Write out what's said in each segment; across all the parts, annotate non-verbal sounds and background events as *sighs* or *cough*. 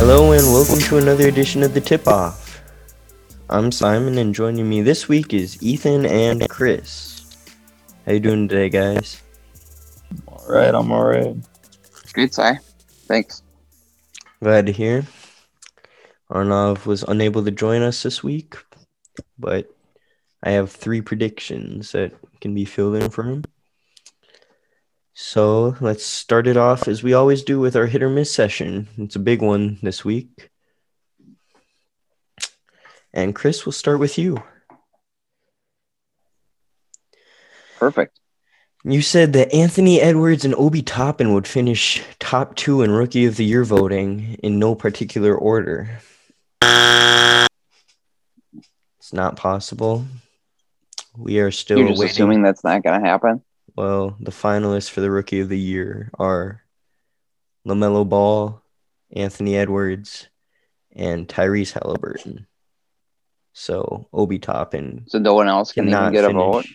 Hello and welcome to another edition of the Tip Off. I'm Simon and joining me this week is Ethan and Chris. How you doing today, guys? All right, I'm all right. Good, Si. Thanks. Glad to hear. Arnav was unable to join us this week, but I have three predictions that can be filled in for him. So let's start it off as we always do with our hit or miss session. It's a big one this week. And Chris, we'll start with you. Perfect. You said that Anthony Edwards and Obi Toppin would finish top two in Rookie of the Year voting in no particular order. It's not possible. We are still You're just waiting. assuming that's not going to happen. Well, the finalists for the Rookie of the Year are LaMelo Ball, Anthony Edwards, and Tyrese Halliburton. So Obi Toppin So no one else can even get a vote.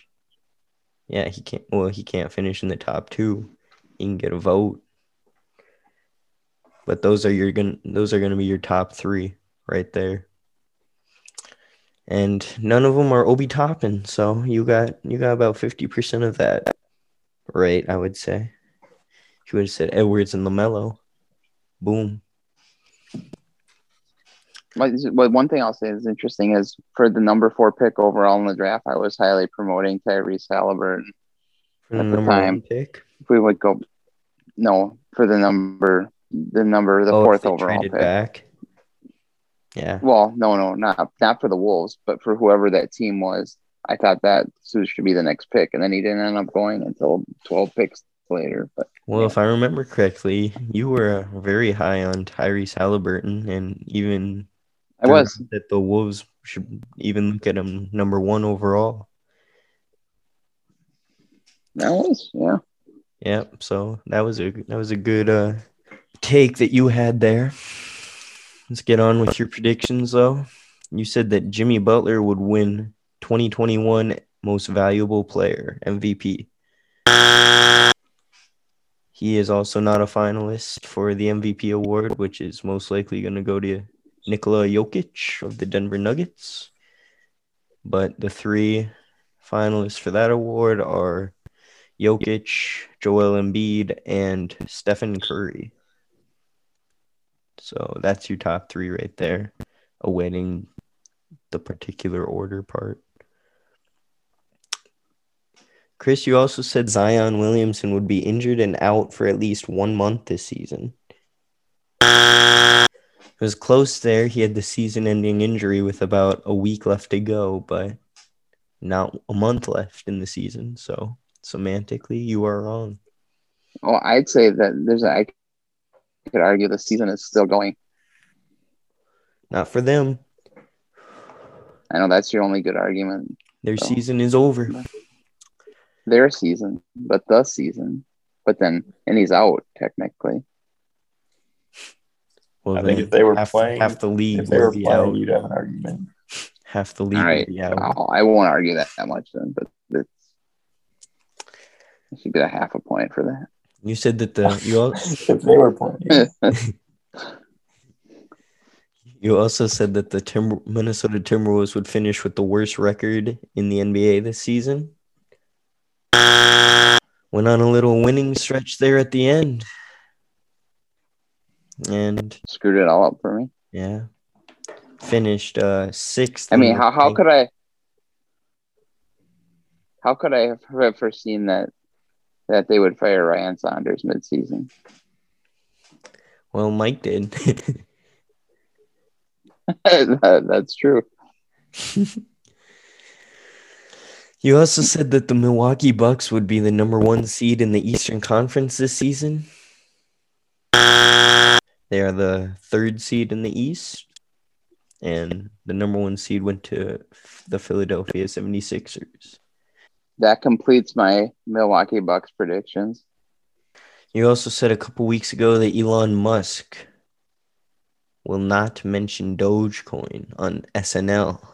Yeah, he can't. Well, he can't finish in the top two. He can get a vote, but those are your gonna. Those are gonna be your top three right there. And none of them are Obi Toppin, so you got you got about fifty percent of that, right? I would say. You would have said Edwards and Lamelo, boom. But one thing I'll say is interesting is for the number four pick overall in the draft, I was highly promoting Tyrese Halliburton. For the At the time. pick. If we would go, no, for the number, the number, the Oh, fourth overall pick. back. Yeah. Well, no, no, not not for the Wolves, but for whoever that team was. I thought that should be the next pick, and then he didn't end up going until twelve picks later. But Well, if I remember correctly, you were uh, very high on Tyrese Halliburton, and even I was. that the Wolves should even look at him number one overall. That was, yeah. Yep. So that was a that was a good uh, take that you had there. Let's get on with your predictions, though. You said that Jimmy Butler would win 2021 Most Valuable Player MVP. He is also not a finalist for the MVP award, which is most likely going to go to Nikola Jokic of the Denver Nuggets. But the three finalists for that award are Jokic, Joel Embiid, and Stephen Curry. So that's your top three right there, awaiting the particular order part. Chris, you also said Zion Williamson would be injured and out for at least one month this season. It was close there. He had the season ending injury with about a week left to go, but not a month left in the season. So semantically, you are wrong. Well, I'd say that there's a, I could argue the season is still going. Not for them. I know that's your only good argument. Their So- season is over. Their season, but the season. But then, and he's out technically. Well, I think if they were half, playing- half the league If they were playing, out. you'd have an argument. Half the league All right, would be. I'll- I won't argue that, that much then. But it's I should get a half a point for that. You said that the you al- *laughs* if they were playing, *laughs* you also said that the Timber, Minnesota Timberwolves would finish with the worst record in the NBA this season. Went on a little winning stretch there at the end, and Screwed it all up for me. yeah, finished uh sixth. I mean, how, how could I? How could I have foreseen that that they would fire Ryan Saunders midseason? Well, Mike did. *laughs* *laughs* that, that's true. *laughs* You also said that the Milwaukee Bucks would be the number one seed in the Eastern Conference this season. They are the third seed in the East, and the number one seed went to the Philadelphia 76ers. That completes my Milwaukee Bucks predictions. You also said a couple weeks ago that Elon Musk will not mention Dogecoin on SNL.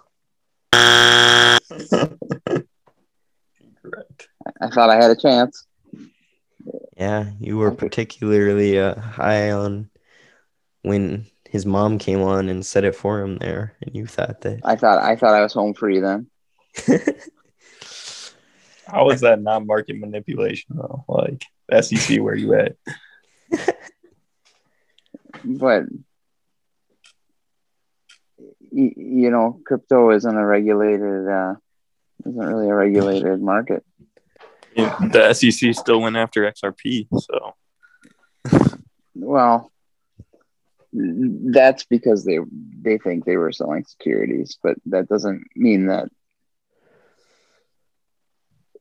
*laughs* correct. I thought I had a chance. Yeah, you were particularly uh, high on when his mom came on and said it for him there, and you thought that. I thought I thought I was home free then. *laughs* How is that not market manipulation though? Like SEC, where you at? *laughs* But you know, crypto isn't a regulated uh isn't really a regulated market. Yeah, the SEC still went after XRP, so Well, that's because they they think they were selling securities, but that doesn't mean that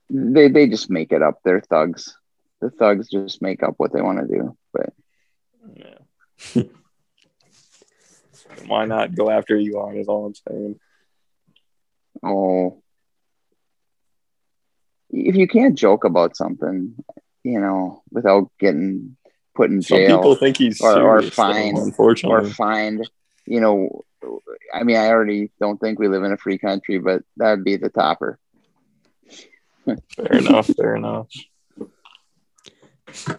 they they just make it up. They're thugs. The thugs just make up what they want to do. But yeah. *laughs* Why not go after Elon? Is all I'm saying. oh, if you can't joke about something, you know, without getting put in Some jail, people think he's or- or serious, though, fined, or fined. You know, I mean, I already don't think we live in a free country, but that would be the topper. fair enough. Fair enough. *laughs*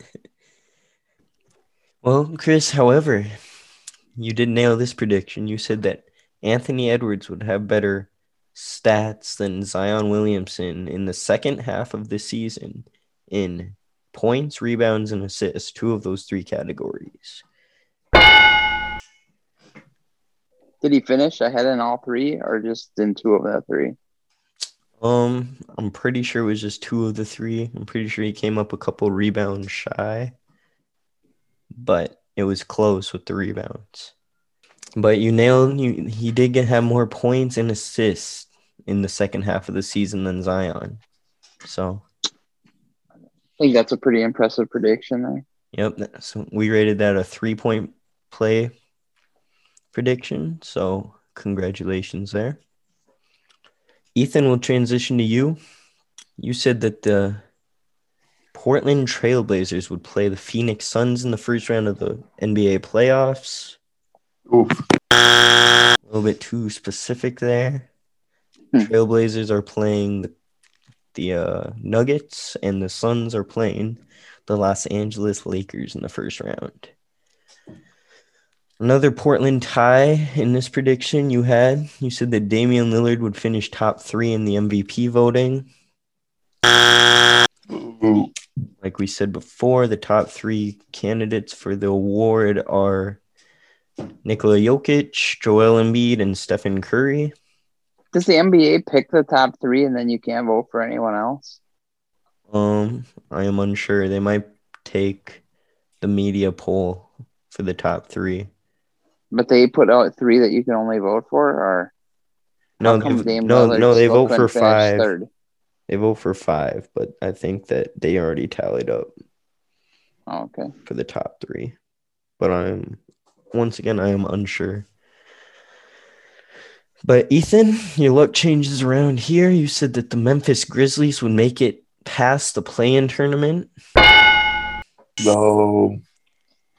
Well, Chris, however, you did nail this prediction. You said that Anthony Edwards would have better stats than Zion Williamson in the second half of the season in points, rebounds, and assists, two of those three categories. Did he finish ahead in all three, or just in two of the three? Um, I'm pretty sure it was just two of the three. I'm pretty sure he came up a couple rebounds shy, but it was close with the rebounds. But you nailed you. He did get have more points and assists in the second half of the season than Zion. So, I think that's a pretty impressive prediction there. yep. So we rated that a three point play prediction. So congratulations there. Ethan will transition to you. You said that the Portland Trailblazers would play the Phoenix Suns in the first round of the NBA playoffs. Oof. A little bit too specific there. Hmm. Trailblazers are playing the, the uh, Nuggets, and the Suns are playing the Los Angeles Lakers in the first round. Another Portland tie in this prediction you had. You said that Damian Lillard would finish top three in the MVP voting. Ooh. Like we said before, the top three candidates for the award are Nikola Jokic, Joel Embiid, and Stephen Curry. Does the NBA pick the top three and then you can't vote for anyone else? Um, I am unsure. They might take the media poll for the top three. But they put out three that you can only vote for, or No, they, no, no. They vote for five. Third. They vote for five, but I think that they already tallied up Oh, okay. for the top three. But I'm once again I am unsure. But Ethan, your luck changes around here. You said that the Memphis Grizzlies would make it past the play-in tournament. No.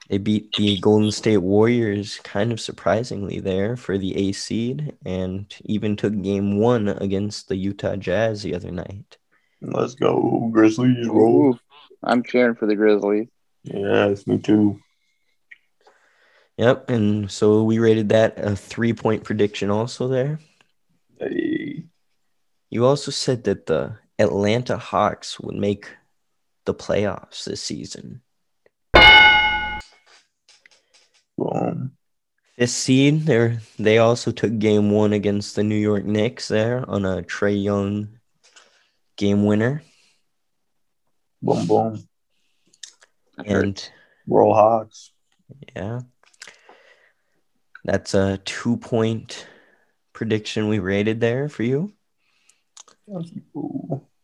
They beat the Golden State Warriors kind of surprisingly there for the A seed and even took game one against the Utah Jazz the other night. Let's go, Grizzlies. Roll. I'm cheering for the Grizzlies. Yes, me too. Yep. And so we rated that a three point prediction also there. Hey. You also said that the Atlanta Hawks would make the playoffs this season. Boom. Fifth seed, there they also took game one against the New York Knicks there on a Trae Young game winner. Boom, boom. And Roll Hawks. yeah. That's a two point prediction we rated there for you.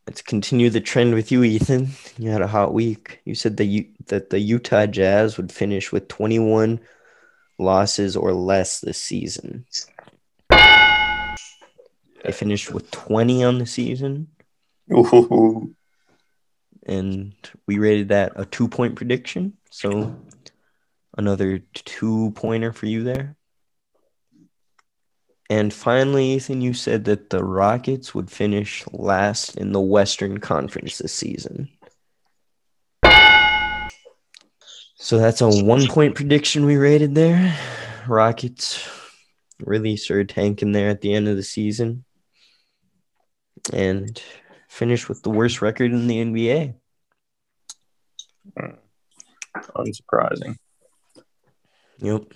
Let's continue the trend with you, Ethan. You had a hot week. You said that you that the Utah Jazz would finish with 21 losses or less this season. They finished with 20 on the season, Ooh. and we rated that a two point prediction. So another two pointer for you there. And finally, Ethan, you said that the Rockets would finish last in the Western Conference this season. So that's a one point prediction we rated there. Rockets really started tanking there at the end of the season and finished with the worst record in the NBA. Hmm. Unsurprising. Yep.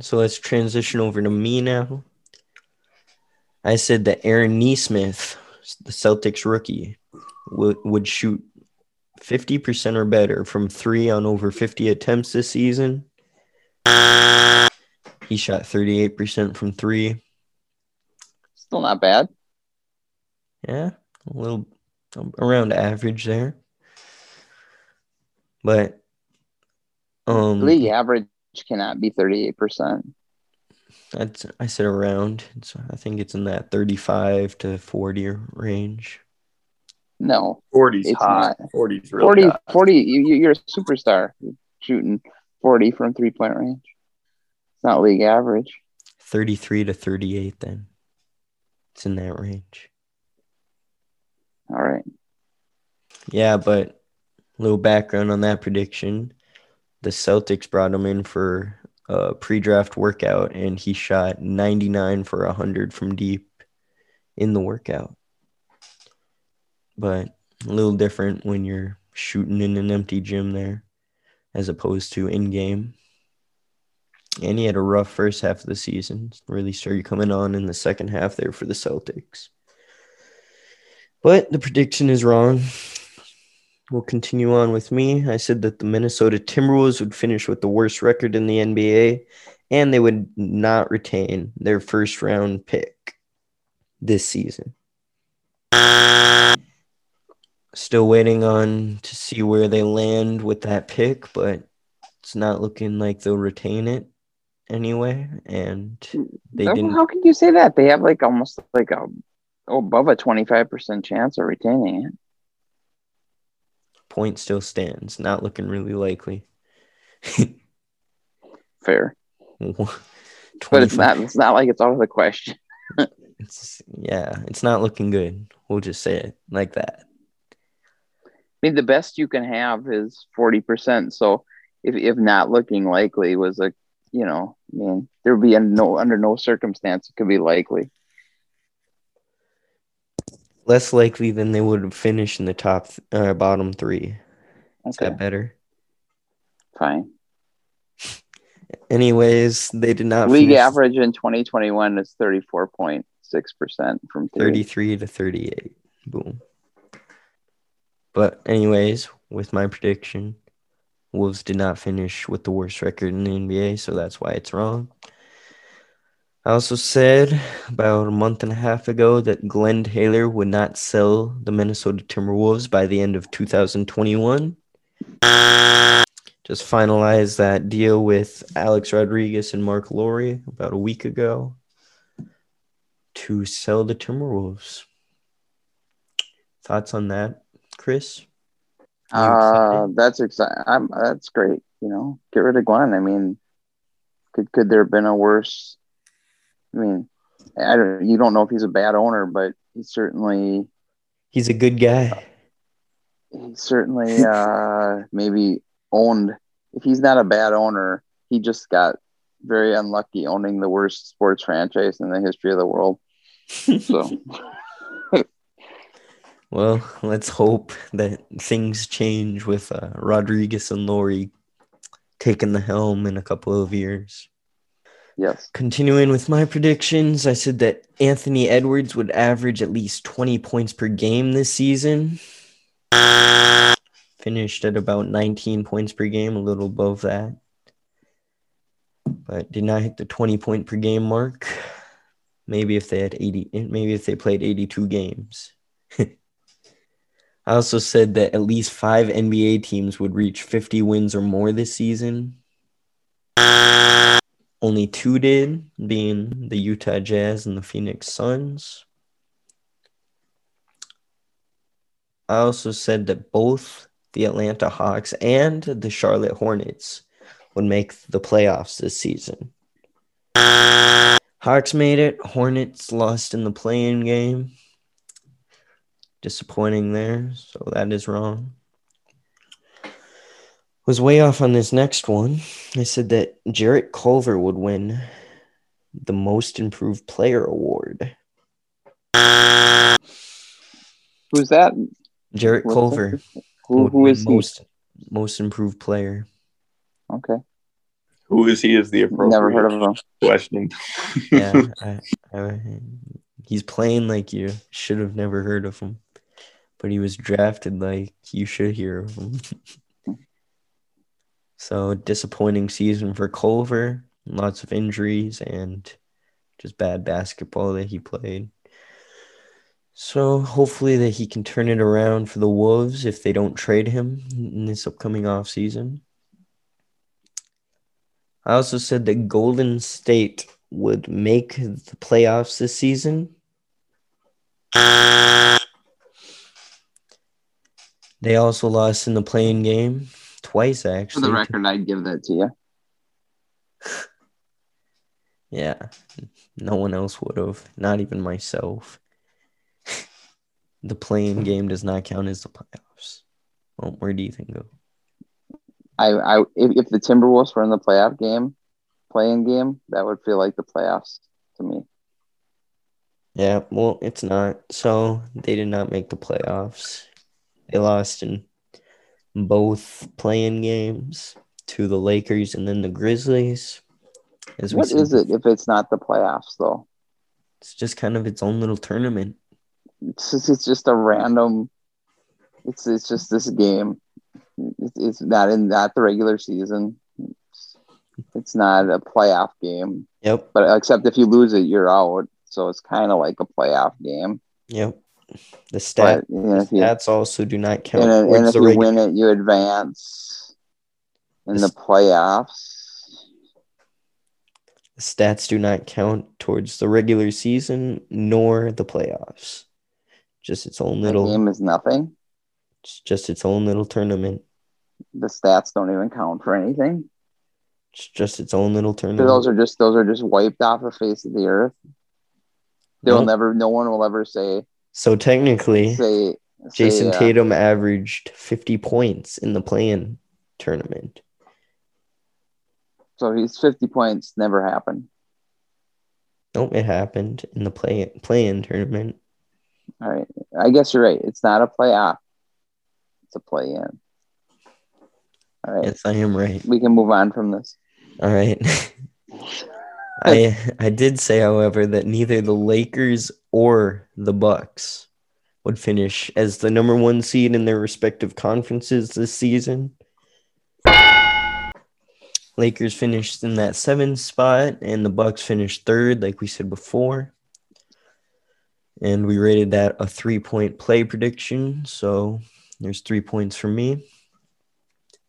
So let's transition over to me now. I said that Aaron Nesmith, the Celtics rookie, would would shoot 50% or better from three on over 50 attempts this season. He shot 38% from three. Still not bad. Yeah, a little around average there. But um League average cannot be 38%. That's I said around. It's, I think it's in that 35 to 40 range. No, 40's It's hot. 40's really 40, hot. 40 you, you- you're a superstar You're shooting 40 from three point range. It's not league average. 33 to 38 then. It's in that range. All right. Yeah, but a little background on that prediction. The Celtics brought him in for a pre-draft workout and he shot 99 for 100 from deep in the workout. But a little different when you're shooting in an empty gym there as opposed to in game. And he had a rough first half of the season. Really started coming on in the second half there for the Celtics. But the prediction is wrong. We'll continue on with me. I said that the Minnesota Timberwolves would finish with the worst record in the NBA and they would not retain their first round pick this season. Still waiting on to see where they land with that pick, but it's not looking like they'll retain it anyway. And they How- didn't. How can you say that? They have like almost like a above a 25% chance of retaining it. Point still stands. Not looking really likely. *laughs* Fair. *laughs* But it's not it's not like it's out of the question. *laughs* It's yeah, it's not looking good. We'll just say it like that. I mean the best you can have is 40%. So if if not looking likely was a you know, I mean there would be a no under no circumstance it could be likely. Less likely than they would have finished in the top uh, bottom three. Is that better? fine. Anyways, they did not League finish average in 2021 is 34.6% from three. 33 to 38. Boom. But anyways, with my prediction, Wolves did not finish with the worst record in the NBA, so that's why it's wrong. I also said about a month and a half ago that Glenn Taylor would not sell the Minnesota Timberwolves by the end of 2021. Just finalized that deal with Alex Rodriguez and Marc Lore about a week ago to sell the Timberwolves. Thoughts on that, Chris? Uh, that's exciting. I'm, that's great. You know, get rid of Glenn. I mean, could could there have been a worse? I mean, I don't. You don't know if he's a bad owner, but he's certainly He's a good guy. he certainly uh maybe owned. If he's not a bad owner, he just got very unlucky owning the worst sports franchise in the history of the world. So *laughs* Well, let's hope that things change with uh, Rodriguez and Lore taking the helm in a couple of years. Yes, Continuing with my predictions, I said that Anthony Edwards would average at least 20 points per game this season. Finished at about 19 points per game, a little above that. But did not hit the 20 point per game mark. Maybe if they had 80, maybe if they played 82 games. *laughs* I also said that at least five NBA teams would reach 50 wins or more this season. Only two did, being the Utah Jazz and the Phoenix Suns. I also said that both the Atlanta Hawks and the Charlotte Hornets would make the playoffs this season. Hawks made it, Hornets lost in the play-in game. Disappointing there, so that is wrong. Was way off on this next one. I said that Jarrett Culver would win the Most Improved Player award. Who's that? Jarrett What's Culver. Who, would who win is he? most most improved player? Okay, Who is he? Is the appropriate never heard of him. question? Yeah, *laughs* I, I, he's playing like you should have never heard of him, but he was drafted like you should hear of him. *laughs* so disappointing season for Culver. Lots of injuries and just bad basketball that he played. So hopefully that he can turn it around for the Wolves if they don't trade him in this upcoming offseason. I also said that Golden State would make the playoffs this season. They also lost in the play-in game twice, actually. For the record, I'd give that to you. *laughs* Yeah, no one else would have, not even myself. *laughs* the play-in *laughs* game does not count as the playoffs. Well, where do you think go? I, I if, if the Timberwolves were in the playoff game, play-in game, that would feel like the playoffs to me. Yeah, well, it's not. So they did not make the playoffs. They lost in both play-in games to the Lakers and then the Grizzlies. As What is it if it's not the playoffs though? It's just kind of its own little tournament. It's just, it's just a random. It's it's just this game. It's, it's not in not the regular season. It's, it's not a playoff game, Yep, but except if you lose it, you're out. So it's kind of like a playoff game. yep. The stat But you know, the if you, stats also do not count and, and if you regu- win it, you advance in the This- playoffs. the stats do not count towards the regular season nor the playoffs. Just its own little The game is nothing. it's just its own little tournament. The stats don't even count for anything. It's just its own little tournament. those are just those are just wiped off the face of the earth. They'll Nope. never. No one will ever say So technically, say. Jason say, uh, Tatum averaged 50 points in the play-in tournament. So his fifty points. Never happened. Nope, it happened in the play play-in tournament. All right. I guess you're right. It's not a playoff. It's a play in. All right. Yes, I am right. We can move on from this. All right. *laughs* I I did say, however, that neither the Lakers or the Bucks would finish as the number one seed in their respective conferences this season. Lakers finished in that seventh spot, and the Bucks finished third, like we said before. And we rated that a three-point play prediction. So there's three points for me.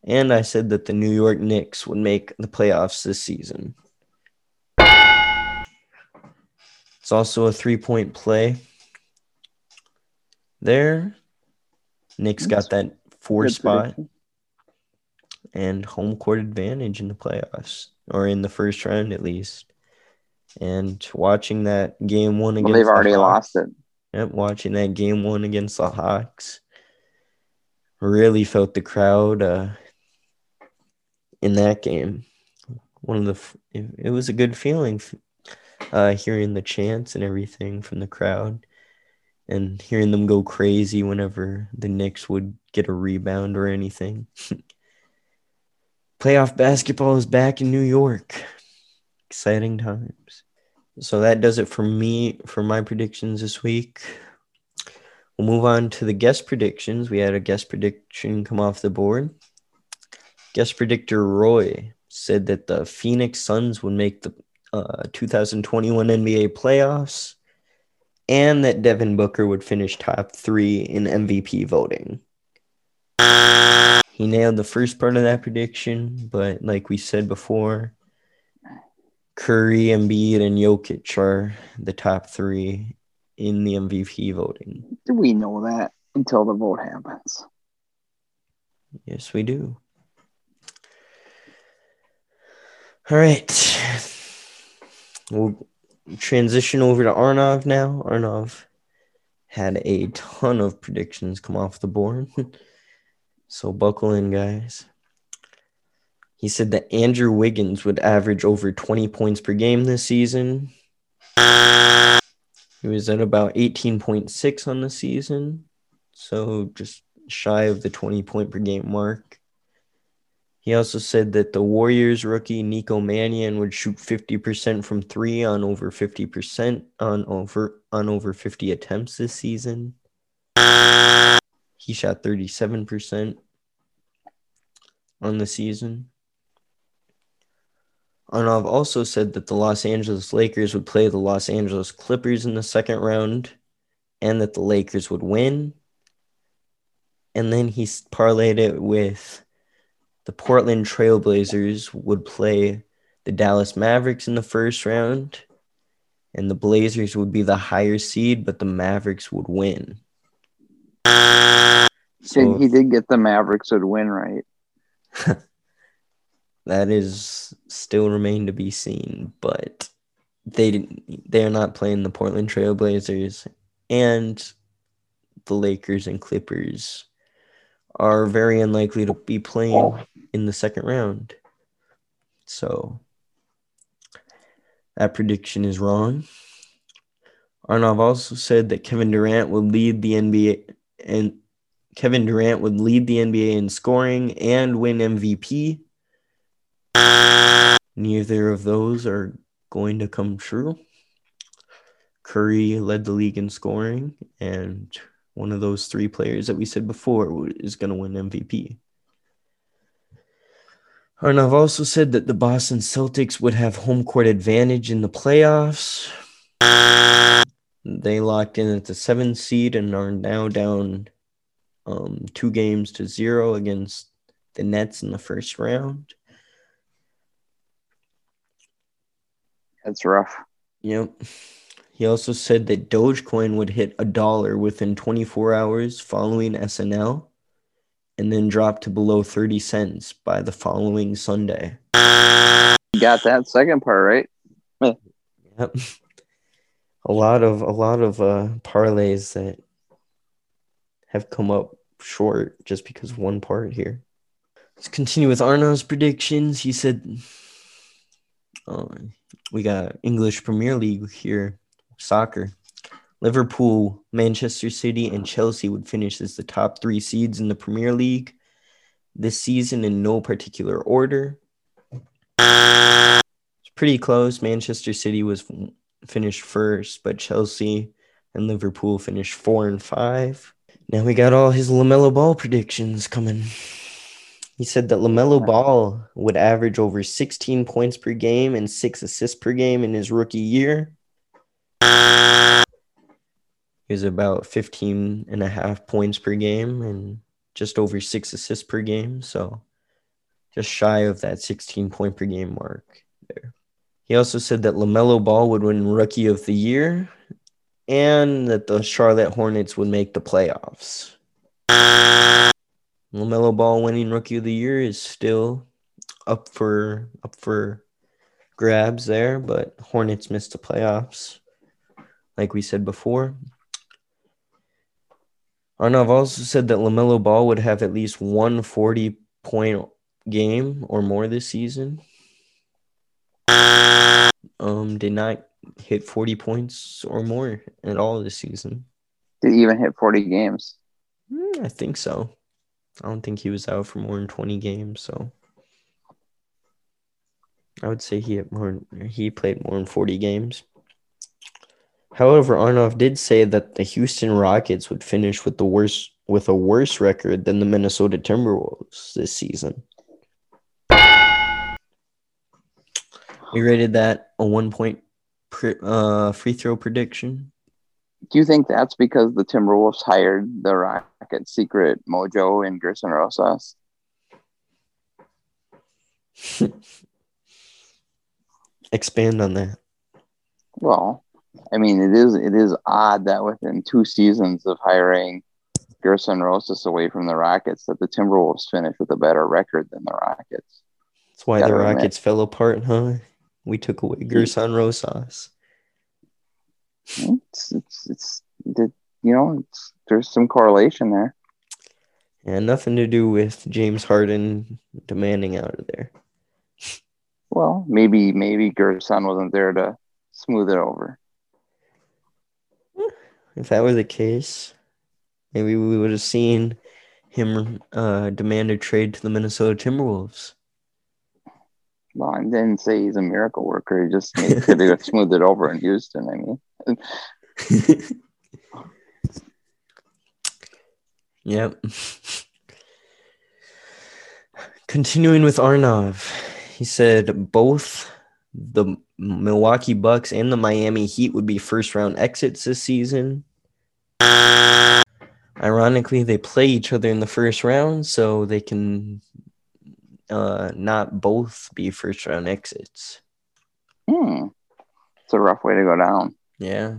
And I said that the New York Knicks would make the playoffs this season. It's also a three point play. There, Knicks got that four spot and home court advantage in the playoffs, or in the first round at least. And watching that game one against Well, they've the already Hawks- lost it. Yep, watching that game one against the Hawks, really felt the crowd uh, in that game. One of the, it, was a good feeling, uh, hearing the chants and everything from the crowd, and hearing them go crazy whenever the Knicks would get a rebound or anything. *laughs* Playoff basketball is back in New York. Exciting times. So that does it for me for my predictions this week. We'll move on to the guest predictions. We had a guest prediction come off the board. Guest predictor Roy said that the Phoenix Suns would make the uh, 2021 NBA playoffs and that Devin Booker would finish top three in MVP voting. He nailed the first part of that prediction, but like we said before, Curry, Embiid, and Jokic are the top three in the MVP voting. Do we know that until the vote happens? Yes, we do. All right. We'll transition over to Arnav now. Arnav had a ton of predictions come off the board. *laughs* so buckle in, guys. He said that Andrew Wiggins would average over 20 points per game this season. He was at about 18.6 on the season, so just shy of the 20 point per game mark. He also said that the Warriors rookie Nico Mannion would shoot 50% from 3 on over 50% on over on over 50 attempts this season. He shot 37% on the season. Arnav also said that the Los Angeles Lakers would play the Los Angeles Clippers in the second round and that the Lakers would win. And then he parlayed it with the Portland Trailblazers would play the Dallas Mavericks in the first round, and the Blazers would be the higher seed, but the Mavericks would win. So he did get the Mavericks would win right. *laughs* that is still remain to be seen, but they they are not playing the Portland Trailblazers and the Lakers and Clippers are very unlikely to be playing oh. in the second round. So that prediction is wrong. Arnav also said that Kevin Durant would lead the NBA and Kevin Durant would lead the NBA in scoring and win MVP. Neither of those are going to come true. Curry led the league in scoring, and one of those three players that we said before is going to win MVP. Arnav also said that the Boston Celtics would have home court advantage in the playoffs. They locked in at the seventh seed and are now down um, two games to zero against the Nets in the first round. That's rough. Yep. He also said that Dogecoin would hit a dollar within 24 hours following SNL and then drop to below 30 cents by the following Sunday. Got that second part right. yep. A lot of a lot of uh, parlays that have come up short just because one part here. Let's continue with Arno's predictions. He said uh, we got English Premier League here, soccer. Liverpool, Manchester City, and Chelsea would finish as the top three seeds in the Premier League this season in no particular order. It's pretty close. Manchester City was finished first, but Chelsea and Liverpool finished four and five. Now we got all his LaMelo Ball predictions coming. He said that LaMelo Ball would average over 16 points per game and six assists per game in his rookie year. He was about 15 and a half points per game and just over six assists per game. So just shy of that 16 point per game mark there. He also said that LaMelo Ball would win Rookie of the Year and that the Charlotte Hornets would make the playoffs. LaMelo Ball winning Rookie of the Year is still up for up for grabs there, but Hornets missed the playoffs, like we said before. Arnav also said that LaMelo Ball would have at least one 40 point game or more this season. Um, did not hit 40 points or more at all this season. Did he even hit 40 games? Mm, I think so. I don't think he was out for more than 20 games, so I would say he had more he played more than 40 games. However, Arnav did say that the Houston Rockets would finish with the worst with a worse record than the Minnesota Timberwolves this season. We rated that a one point pre- uh, free throw prediction. Do you think that's because the Timberwolves hired the Rocket secret mojo in Gersson Rosas? *laughs* Expand on that. Well, I mean, it is it is odd that within two seasons of hiring Gersson Rosas away from the Rockets, that the Timberwolves finished with a better record than the Rockets. That's why the Rockets admit. fell apart, huh? We took away hmm. Gersson Rosas. It's it's it's it, you know it's, there's some correlation there. And nothing to do with James Harden demanding out of there. Well, maybe maybe Gersson wasn't there to smooth it over. If that were the case, maybe we would have seen him uh, demand a trade to the Minnesota Timberwolves. Well, I didn't say he's a miracle worker. He just could have *laughs* smoothed it over in Houston. I mean, *laughs* Yep. Continuing with Arnav, he said both the Milwaukee Bucks and the Miami Heat would be first round exits this season. Ironically, they play each other in the first round, so they can uh, not both be first round exits. hmm, it's a rough way to go down. Yeah.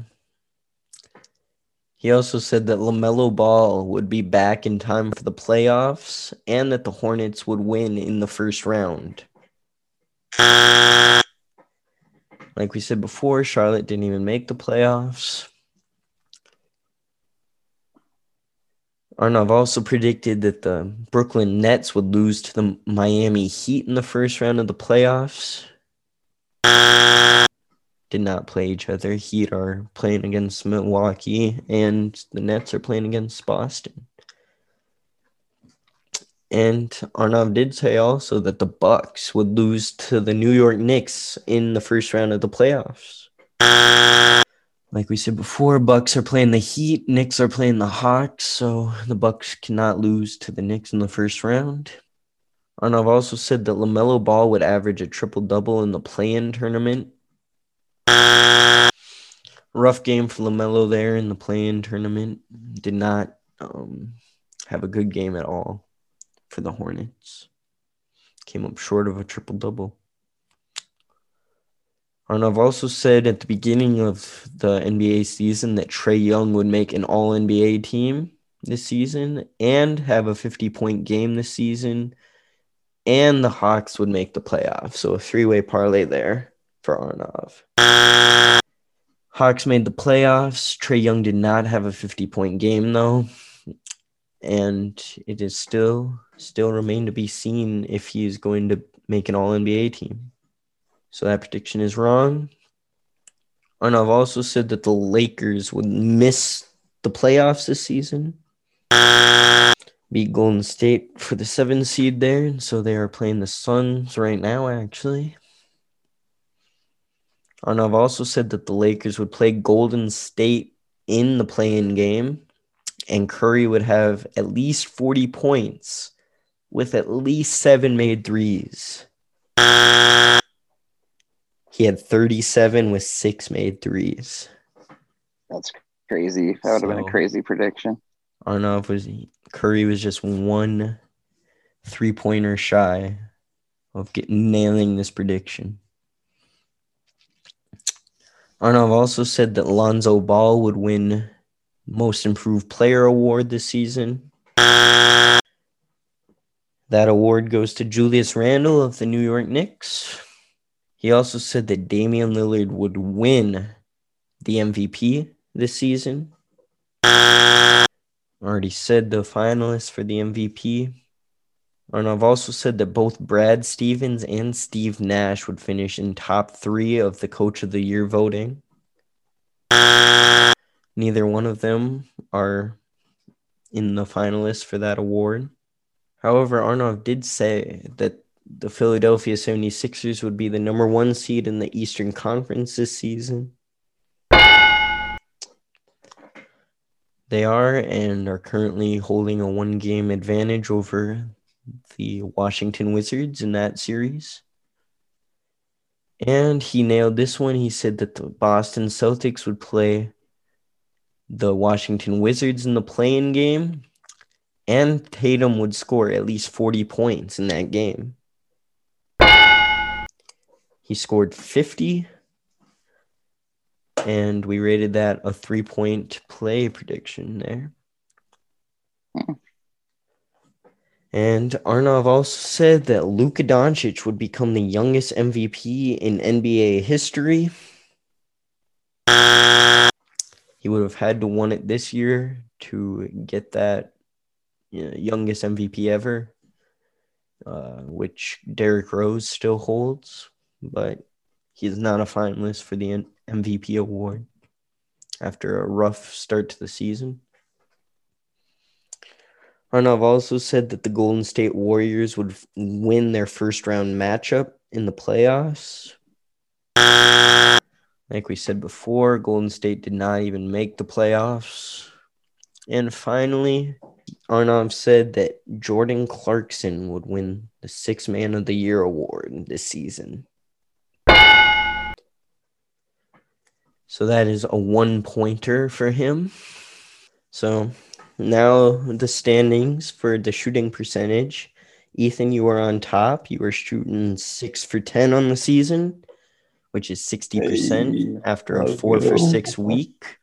He also said that LaMelo Ball would be back in time for the playoffs and that the Hornets would win in the first round. Like we said before, Charlotte didn't even make the playoffs. Arnav also predicted that the Brooklyn Nets would lose to the Miami Heat in the first round of the playoffs. Did not play each other. Heat are playing against Milwaukee, and the Nets are playing against Boston. And Arnav did say also that the Bucks would lose to the New York Knicks in the first round of the playoffs. Like we said before, Bucks are playing the Heat, Knicks are playing the Hawks, so the Bucks cannot lose to the Knicks in the first round. Arnav also said that LaMelo Ball would average a triple double in the play-in tournament. Rough game for LaMelo there in the play-in tournament. Did not um, have a good game at all for the Hornets. Came up short of a triple double. Arnav also said at the beginning of the NBA season that Trae Young would make an all NBA team this season and have a 50 point game this season, and the Hawks would make the playoffs. So a three way parlay there for Arnav. Hawks made the playoffs. Trae Young did not have a 50 point game though. And it is still still remain to be seen if he is going to make an all NBA team. So that prediction is wrong. And I've also said that the Lakers would miss the playoffs this season. Beat Golden State for the seven seed there. And so they are playing the Suns right now, actually. And I've also said that the Lakers would play Golden State in the play-in game, and Curry would have at least 40 points with at least seven made threes. He had 37 with six made threes. That's crazy. That would have been a crazy prediction. i don't Arnav was Curry was just one three pointer shy of getting nailing this prediction. Arnav also said that Lonzo Ball would win most improved player award this season. That award goes to Julius Randle of the New York Knicks. He also said that Damian Lillard would win the MVP this season. Already said the finalists for the MVP. And I've also said that both Brad Stevens and Steve Nash would finish in top three of the Coach of the Year voting. Neither one of them are in the finalists for that award. However, Arnav did say that the Philadelphia 76ers would be the number one seed in the Eastern Conference this season. They are and are currently holding a one game advantage over the Washington Wizards in that series. And he nailed this one. He said that the Boston Celtics would play the Washington Wizards in the play-in game, and Tatum would score at least 40 points in that game. He scored 50, and we rated that a three point play prediction there. And Arnav also said that Luka Doncic would become the youngest MVP in NBA history. He would have had to won it this year to get that you know, youngest MVP ever, uh, which Derrick Rose still holds. but he's not a finalist for the MVP award after a rough start to the season. Arnav also said that the Golden State Warriors would win their first round matchup in the playoffs. Like we said before, Golden State did not even make the playoffs. And finally, Arnav said that Jordan Clarkson would win the Six Man of the Year award this season. So that is a one pointer for him. So now the standings for the shooting percentage. Ethan, you are on top. You are shooting six for 10 on the season, which is 60% Hey, after a four for six week.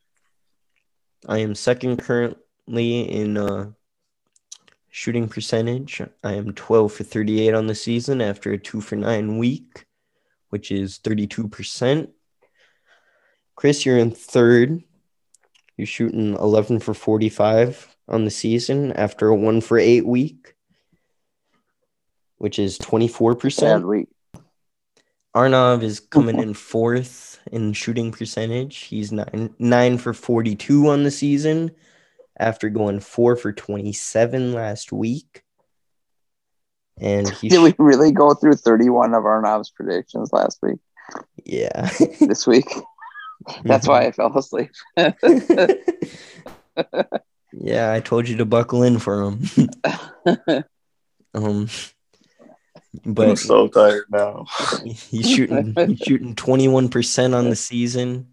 I am second currently in uh, shooting percentage. I am 12 for 38 on the season after a two for nine week, which is 32%. Chris, you're in third. You're shooting 11 for 45 on the season after a one for eight week, which is 24%. Bad week. Arnav is coming in fourth in shooting percentage. He's nine nine for forty two on the season after going four for twenty seven last week. And he Did we really go through 31 of Arnav's predictions last week? yeah. *laughs* This week? That's why I fell asleep. *laughs* *laughs* yeah, I told you to buckle in for him. um I'm so tired now. *laughs* He's shooting he's shooting 21% on the season.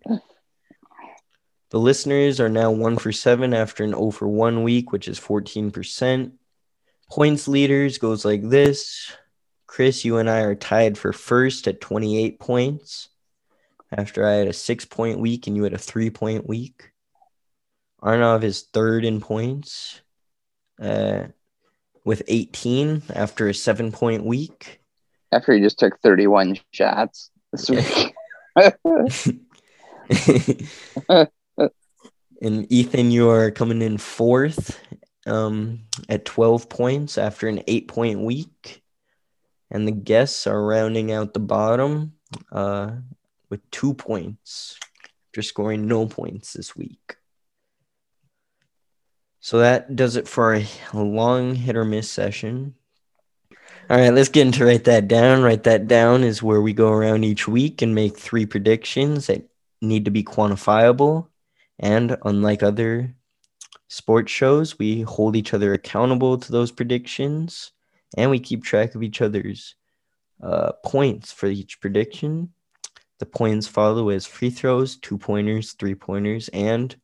The listeners are now 1 for 7 after an 0 for 1 week, which is 14%. Points leaders goes like this. Chris, you and I are tied for first at 28 points. After I had a 6 point week and you had a 3 point week. Arnav is third in points. Uh with 18 after a 7 point week. After he just took 31 shots this week. *laughs* *laughs* and Ethan, you are coming in fourth um, at 12 points after an eight point week. And the guests are rounding out the bottom uh, with two points after scoring no points this week. So that does it for a long hit or miss session. All right, let's get into write that down. Write that down is where we go around each week and make three predictions that need to be quantifiable. And unlike other sports shows, we hold each other accountable to those predictions and we keep track of each other's uh, points for each prediction. The points follow as free throws, two pointers, three pointers, and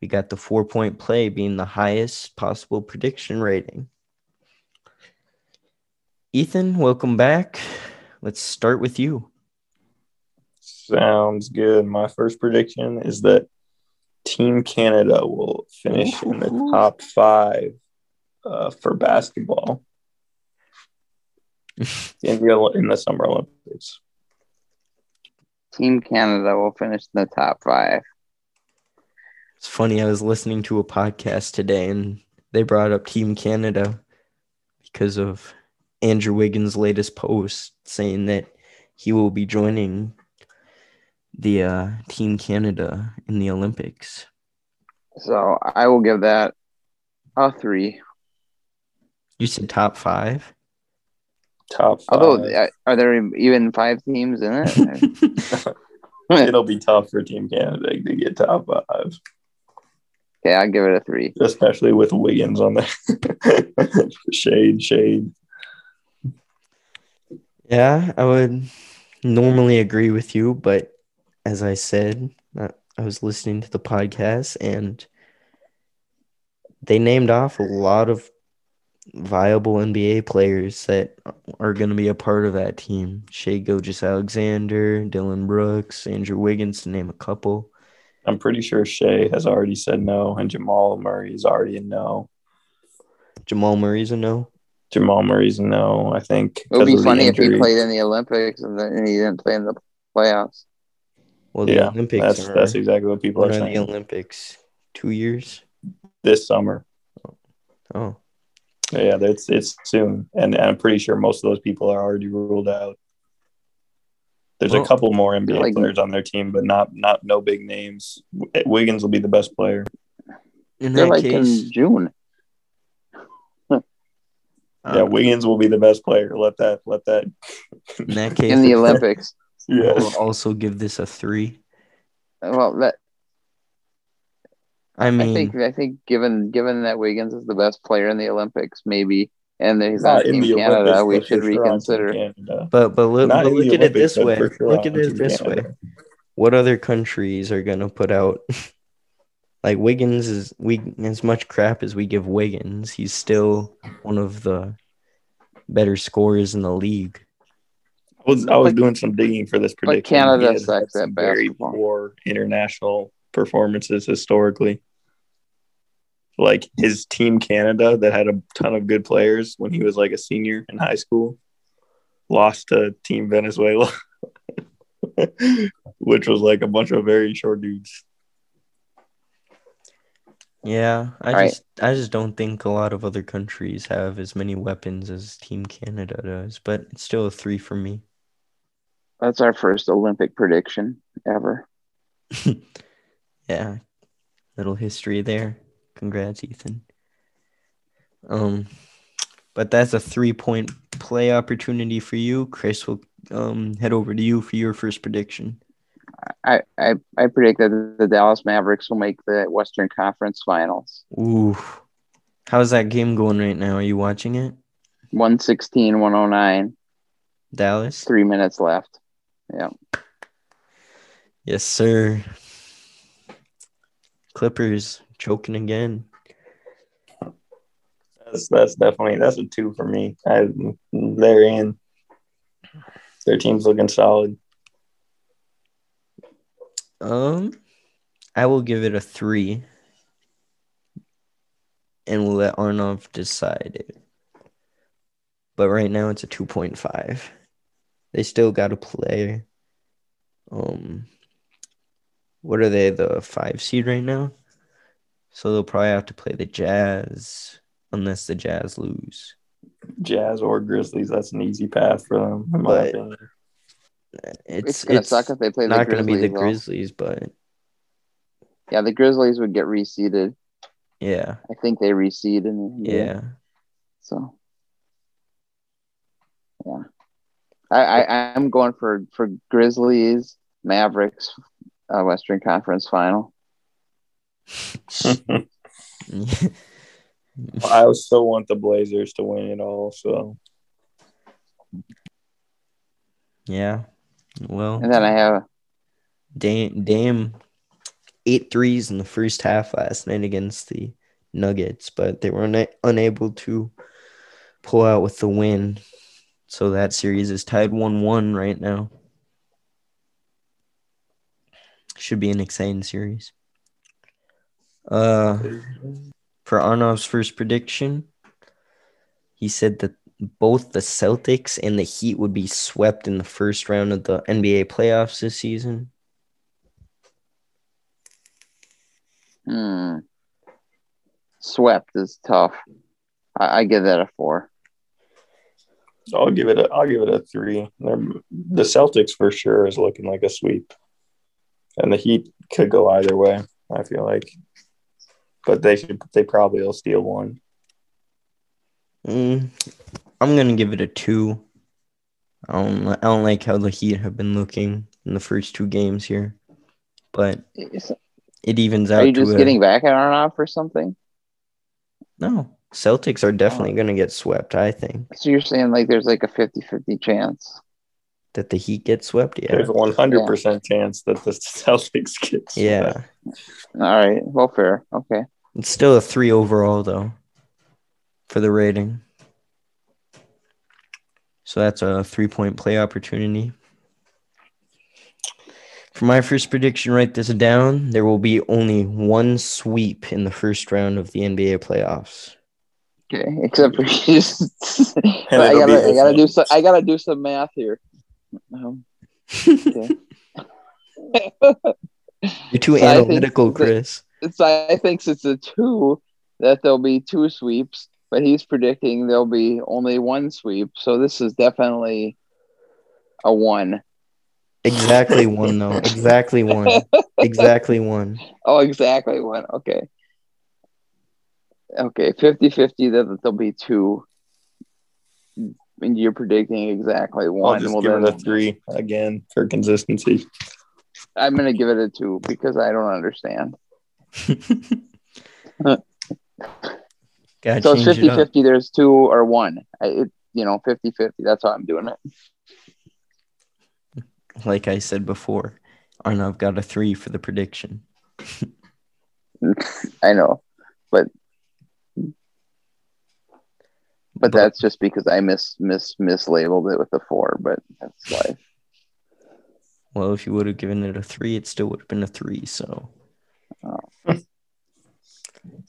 we got the four point play being the highest possible prediction rating. Ethan, welcome back. Let's start with you. Sounds good. My first prediction is that Team Canada will finish in the top five uh, for basketball *laughs* in the, in the Summer Olympics. Team Canada will finish in the top five. It's funny. I was listening to a podcast today and they brought up Team Canada because of Andrew Wiggins' latest post saying that he will be joining the uh, Team Canada in the Olympics. So I will give that a three. You said top five? Top five. Although, are there even five teams in it? *laughs* *laughs* It'll be tough for Team Canada to get top five, okay, I'll give it a three. especially with Wiggins on there. *laughs* shade, shade. Yeah, I would normally agree with you, but as I said, I, I was listening to the podcast and they named off a lot of viable NBA players that are going to be a part of that team. Shea Gilgis Alexander, Dillon Brooks, Andrew Wiggins, to name a couple. I'm pretty sure Shai has already said no, and Jamal Murray is already a no. Jamal Murray's a no. Jamal Murray's a no. I think It would be funny if he played in the Olympics and then he didn't play in the playoffs. Well, the Yeah, Olympics that's are, that's exactly what people when are are the saying. Olympics? Two years? This summer, Oh, yeah, it's it's soon, and, and I'm pretty sure most of those people are already ruled out. There's Well, a couple more NBA like- players on their team, but not not no big names. Wiggins will be the best player. In They're that like case, in June. *laughs* yeah, uh, Wiggins will be the best player. Let that let that. in *laughs* that case, in the *laughs* Olympics. yeah. I'll also give this a three. Well, that I mean, I think I think given given that Wiggins is the best player in the Olympics, maybe, and that he's on Not in Team Canada, Olympics, we should for sure on Team reconsider. Canada. but but look, but look the at it this way. sure Look at it Team this way. What other countries are gonna put out? *laughs* like Wiggins is we as much crap as we give Wiggins, he's still one of the better scorers in the league. I was I was But- doing some digging for this prediction. Canada He has sucks at some very basketball. poor international performances historically. Like his team Canada that had a ton of good players when he was like a senior in high school, lost to Team Venezuela, *laughs* which was like a bunch of very short dudes. Yeah, I Right. just I just don't think a lot of other countries have as many weapons as Team Canada does, but it's still a three for me. That's our first Olympic prediction ever. *laughs* Yeah, little history there. Congrats, Ethan. Um, but that's a three point play opportunity for you. Chris will um head over to you for your first prediction. I, I, I predict that the Dallas Mavericks will make the Western Conference Finals. Ooh, how's that game going right now? Are you watching it? 116, 109, Dallas? three minutes left. Yeah. Yes, sir. Clippers choking again. That's that's definitely that's a two for me. I, they're in. Their team's looking solid. Um, I will give it a three, and we'll let Arnav decide it. But right now it's a two point five. They still got to play. Um, what are they? The five seed right now, so they'll probably have to play the Jazz unless the Jazz lose. Jazz or Grizzlies, that's an easy path for them, in my But- opinion. It's It's, going to suck if they play the not going to Grizzlies. be the though. Grizzlies, but Yeah, the Grizzlies would get reseeded. yeah, I think they reseed in the yeah. So, yeah, I, I I'm going for for Grizzlies Mavericks uh, Western Conference Final. *laughs* I still want the Blazers to win it all. So yeah. Well, And then I have Dame, Dame eight threes in the first half last night against the Nuggets, but they were una- unable to pull out with the win. So that series is tied 1 1 right now. Should be an exciting series. Uh, for Arnav's first prediction, he said that both the Celtics and the Heat would be swept in the first round of the NBA playoffs this season. hmm, swept is tough. I, I give that a four. I'll give it a I'll give it a three. They're, the Celtics for sure is looking like a sweep, and the Heat could go either way. I feel like, but they should they probably will steal one. Mm, I'm gonna give it a two. I don't, I don't like how the Heat have been looking in the first two games here, but it evens out Are you to just a, getting back at Arnav or something? no. Celtics are definitely gonna get swept. I think So you're saying like there's like a 50-50 chance. that the Heat get swept. Yeah, There's a one hundred percent chance that the *laughs* Celtics get. swept. yeah. All right, well, fair. Okay. It's still a three overall though, for the rating. So that's a three point play opportunity. For my first prediction, write this down. There will be only one sweep in the first round of the NBA playoffs. Okay, except for *laughs* just, I gotta, I gotta do some, I gotta do some math here. Um, *laughs* okay. You're too So I think analytical, that- Chris. So I think it's a two that there'll be two sweeps, but he's predicting there'll be only one sweep. So this is definitely a one. Exactly one though. Exactly one. Exactly one. *laughs* Oh, exactly one. Okay. Okay, 50 50 that there'll be two. And you're predicting exactly one. I'll one. just Well, give it a three again for consistency. I'm going to give it a two because I don't understand. *laughs* So it's change 50 it up. 50, there's two or one. I, it, you know, 50 50. That's how I'm doing it. Like I said before, Arnav got a three for the prediction. *laughs* I know, but but But- that's just because I mis mis mislabeled it with a four. But that's life. Well, if you would have given it a three, it still would have been a three. So, Oh.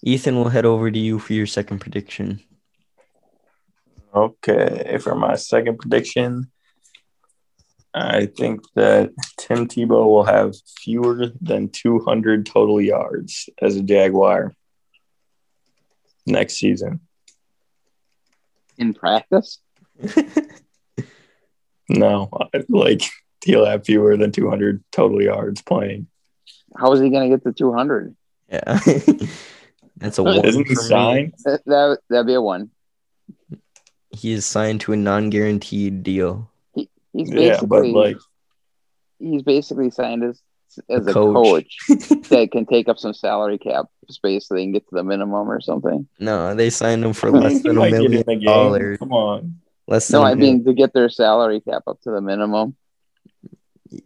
Ethan, we'll head over to you for your second prediction. Okay, for my second prediction, I think that Tim Tebow will have fewer than 200 total yards as a Jaguar next season. In practice, *laughs* No, like he'll have fewer than 200 total yards playing. How is he going to get to 200? Yeah, *laughs* that's a one. Isn't he signed? That, that that'd be a one. He is signed to a non-guaranteed deal. He's Yeah, but basically like, he's basically signed as as A a coach. coach, *laughs* that can take up some salary cap space so they can get to the minimum or something. No, they signed him for *laughs* less than a might get in million dollars. Come on. Less than No, I mean to get their salary cap up to the minimum.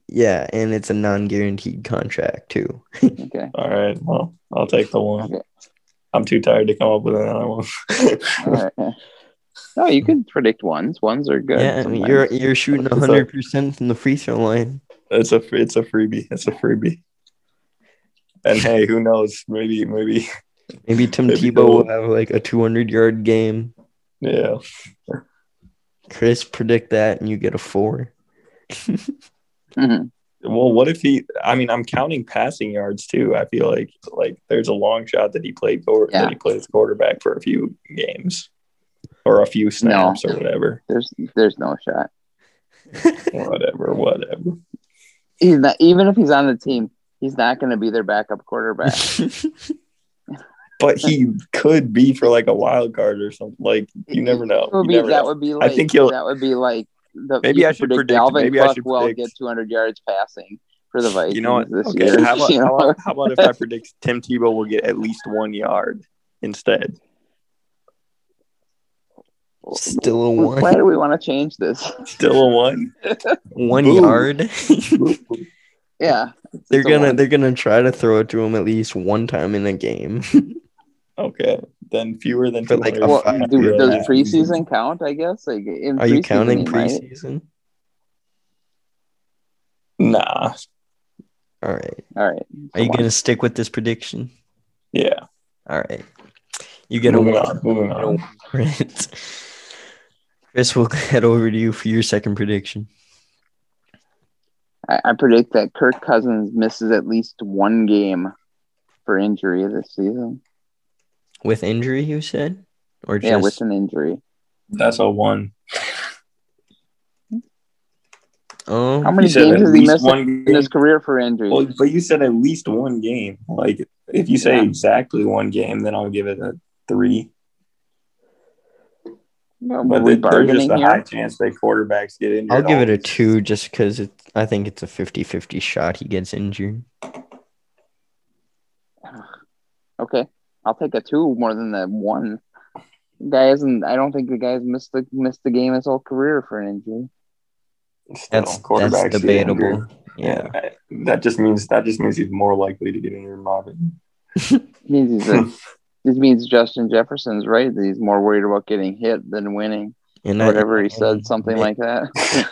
Yeah, and it's a non-guaranteed contract too. *laughs* Okay. All right. Well, I'll take the one. Okay. I'm too tired to come up with another one. *laughs* All right. No, you can predict ones. Ones are good. yeah, I mean, sometimes. you're you're shooting hundred percent from the free throw line. it's a it's a freebie. It's a freebie. And *laughs* hey, who knows? Maybe maybe Maybe Tim Maybe Tebow he'll- have like a two hundred yard game. yeah. Chris, predict that, and you get a four. Mhm. Well, what if he? I mean, I'm counting passing yards too. I feel like like there's a long shot that he played for Yeah. that he plays quarterback for a few games or a few snaps or whatever, There's there's no shot. *laughs* whatever, whatever. He's not even if he's on the team, he's not going to be their backup quarterback. *laughs* But he could be for like a wild card or something. Like you never know. Be- never that know. would be like think he'll- that would be like the, Maybe you I could should predict- Dalvin maybe I Cook should will predict- get 200 yards passing for the Vikings You know what? this Okay, year. how about, *laughs* you how, know? about, how about if I predict Tim Tebow will get at least one yard instead? Still a one. Why do we want to change this? Still a one. *laughs* one Boom. yard. *laughs* Yeah, they're gonna they're gonna try to throw it to him at least one time in a game. Okay, then fewer than For like 200. Well, do, year does preseason count? I guess. Like in Are you counting preseason? Nah. All right. All right. Are you on. gonna stick with this prediction? Yeah. All right. You get a moving one. on. Moving You get a on. one for it. Chris, we'll head over to you for your second prediction. I, I predict that Kirk Cousins misses at least one game for injury this season. With injury, you said, or just Yeah, with an injury. That's a one. oh, How many You games at has he least missed one in his career for injury? Well, but you said at least one game. Like if you say Yeah. exactly one game, then I'll give it a three. Well, But are we there- there's bargaining just a high chance that quarterbacks get injured. I'll give it a two just because it. I think it's a 50-50 shot he gets injured. *sighs* Okay, I'll take a two more than the one. Guy hasn't. I don't think the guy's missed the missed the game his whole career for an injury. Still, That's quarterbacks that's debatable. injured. Yeah. Yeah, that just means that just means he's more likely to get injured. in my opinion. It *laughs* means he's a, *laughs* this means Justin Jefferson's right that he's more worried about getting hit than winning. And I- Whatever he and said, *laughs* something may- like that.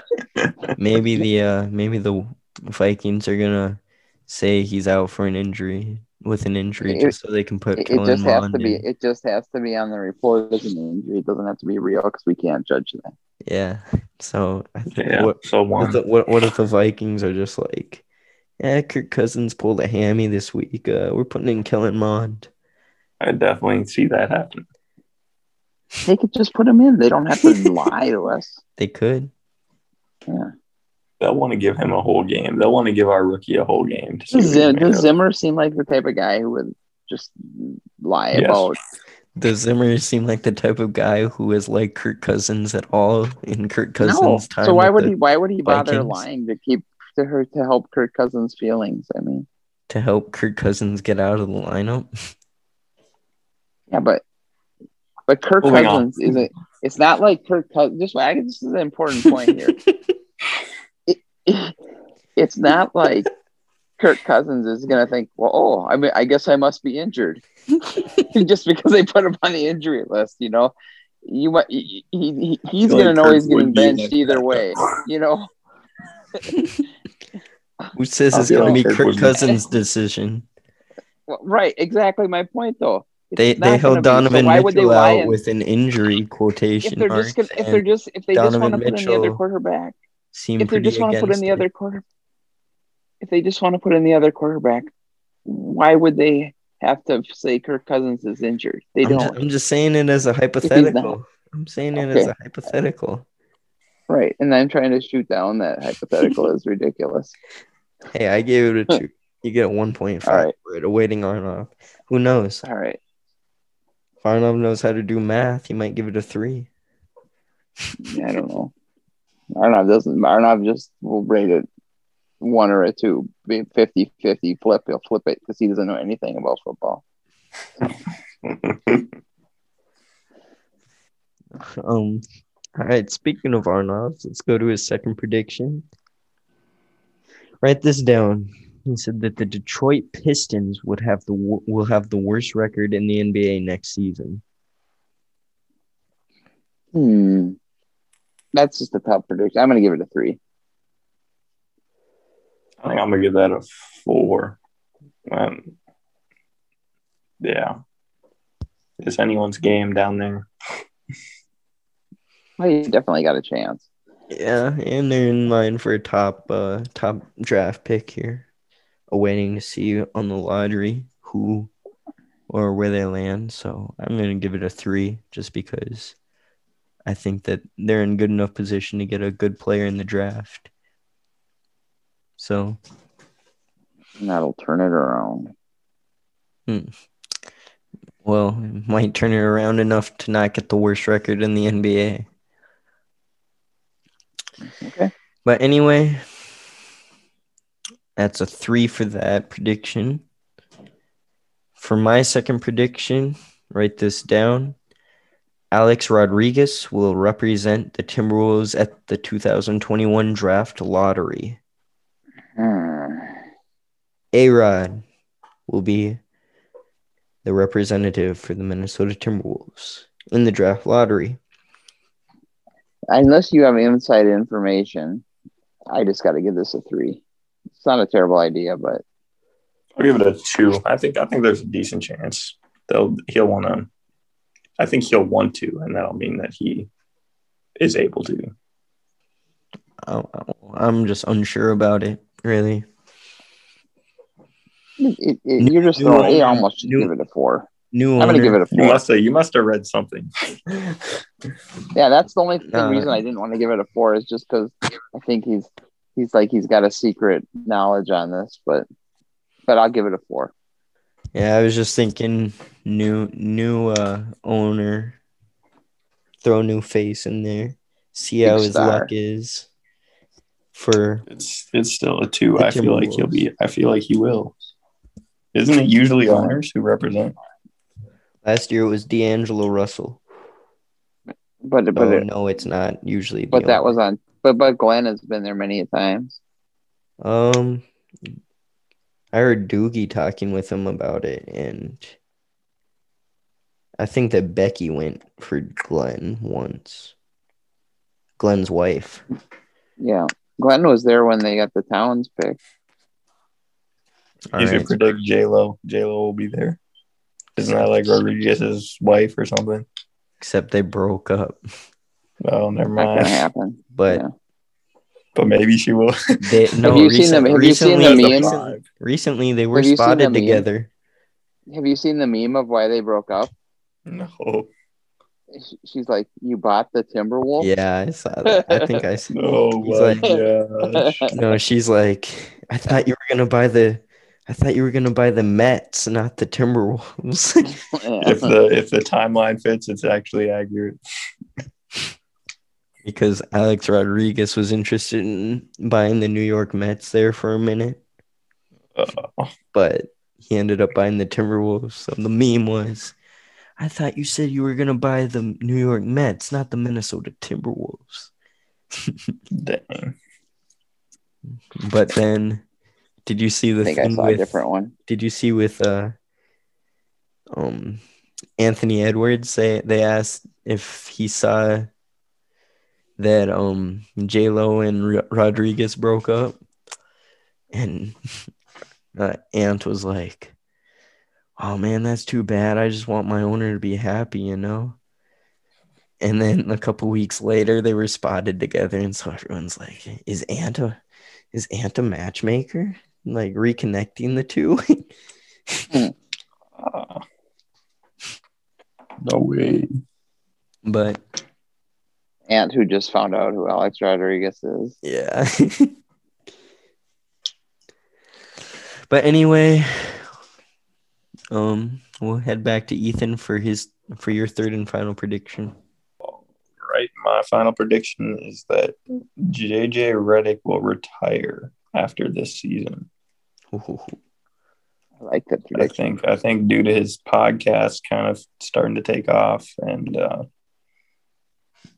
maybe the uh maybe the Vikings are gonna say he's out for an injury with an injury It- just so they can put It, it just has Mond to be. It just has to be on the report as an injury. It doesn't have to be real because we can't judge that. Yeah. So I think Yeah, what so what if, the, what what if the Vikings are just like, yeah, Kirk Cousins pulled a hammy this week. Uh, we're putting in Kellen Mond. I definitely see that happen. They could just put him in. They don't have to *laughs* lie to us. They could. Yeah. They'll want to give him a whole game. They'll want to give our rookie a whole game. To see Does, Zim, does. Zimmer seem like the type of guy who would just lie Yes. about? Does Zimmer seem like the type of guy who is like Kirk Cousins at all in Kirk Cousins' No. time? So why would he? Why would he bother Vikings? lying to keep to her to help Kirk Cousins' feelings? I mean, to help Kirk Cousins get out of the lineup? yeah, but but Kirk Moving on. Cousins isn't. It's not like Kirk Cousins. Just I this is an important point here. *laughs* it's not like Kirk Cousins is gonna think, well, oh, I mean, I guess I must be injured *laughs* just because they put him on the injury list. You know, you might he, he, he's feel gonna know Kirk he's getting benched either that, way. You know, *laughs* Who says it's going to be Kirk Kirk be- Cousins' decision? Well, right? Exactly my point, though. It's They not they gonna held be. So Donovan why would they Mitchell lie out and- with an injury if quotation they're mark. just gonna, if they're just if they just want to put in the other quarterback, seemed if they just want to put in the it. other quarter, if they just want to put in the other quarterback, why would they have to say Kirk Cousins is injured? They I'm, don't. just, I'm just saying it as a hypothetical. I'm saying it as a hypothetical. Right, and I'm trying to shoot down that hypothetical is ridiculous. *laughs* Hey, I gave it a *laughs* two. You get a 1.5 All right. for it. Awaiting Arnav. Uh, who knows? All right, If Arnav knows how to do math, he might give it a three. I don't know. Arnav doesn't. Arnav just will rate it one or a two, be 50 50 flip. He'll flip it because he doesn't know anything about football. *laughs* Um. All right. Speaking of Arnav, let's go to his second prediction. Write this down. He said that the Detroit Pistons would have the will have the worst record in the NBA next season. Hmm. That's just a tough prediction. I'm going to give it a three. I think I'm gonna give that a four. Um, yeah, it's anyone's game down there. Well, you definitely got a chance. Yeah, and they're in line for a top uh top draft pick here. Awaiting to see on the lottery who or where they land. So I'm gonna give it a three just because I think that they're in good enough position to get a good player in the draft. So And that'll turn it around. Hmm. well, it might turn it around enough to not get the worst record in the NBA. Okay. But anyway, that's a three for that prediction. For my second prediction, write this down. Alex Rodriguez will represent the Timberwolves at the 2021 draft lottery. Hmm. A Rod will be the representative for the Minnesota Timberwolves in the draft lottery. Unless you have inside information, I just got to give this a three. It's not a terrible idea, but I'll give it a two. I think I think there's a decent chance they'll he'll want to. I think he'll want to, and that'll mean that he is able to. I- I'm just unsure about it, really. it, it, it- you're just new throwing. You owner, almost should new- give it a four. New I'm gonna give it a You four. must have you must have read something. *laughs* Yeah, that's the only thing, Uh, reason I didn't want to give it a four is just because I think he's he's like he's got a secret knowledge on this, but but I'll give it a four. Yeah, I was just thinking new new uh owner, throw new face in there, see how Big his star. luck is for It's it's still a two. I feel like he'll be. I feel like he will. Isn't it usually owners who represent? last year it was D'Angelo Russell. But but Oh it, no, it's not usually. but that owner. was on. But but Glen has been there many times. Um, I heard Doogie talking with him about it, and I think that Becky went for Glen once. Glen's wife. Yeah, Glenn was there when they got the Towns pick. All you should right. predict J Lo. J Lo will be there. Isn't that like Rodriguez's wife or something? Except they broke up, Oh, never Not gonna mind. happen. but Yeah. But maybe she will. they *laughs* no. you seen them- recent- have you seen recently, the That's the meme? recently they were Have you the spotted together. Have you seen the meme of why they broke up? No. She's like, "You bought the Timberwolves." Yeah, I saw that. I think I *laughs* saw. Oh He's like- gosh. No, she's like, I thought you were gonna buy the, I thought you were gonna buy the Mets, not the Timberwolves. *laughs* If the if the timeline fits, it's actually accurate. Because Alex Rodriguez was interested in buying the New York Mets there for a minute, Uh, but he ended up buying the Timberwolves. So the meme was, I thought you said you were gonna buy the New York Mets, not the Minnesota Timberwolves. dang. But then, did you see I the think I thing saw a different one. Did you see with uh, um, Anthony Edwards? They they asked if he saw that um J Lo and R- Rodriguez broke up, and *laughs* uh, Ant was like, "Oh man, that's too bad. I just want my owner to be happy, you know." And then a couple weeks later, they were spotted together, and so everyone's like, "Is Ant a is Ant a matchmaker? Like reconnecting the two?" Ah. *laughs* no way. but Ant who just found out who Alex Rodriguez is. yeah. *laughs* but anyway, um, we'll head back to Ethan for his for your third and final prediction. Right. My final prediction is that JJ Redick will retire after this season. I like that I think I think due to his podcast kind of starting to take off and uh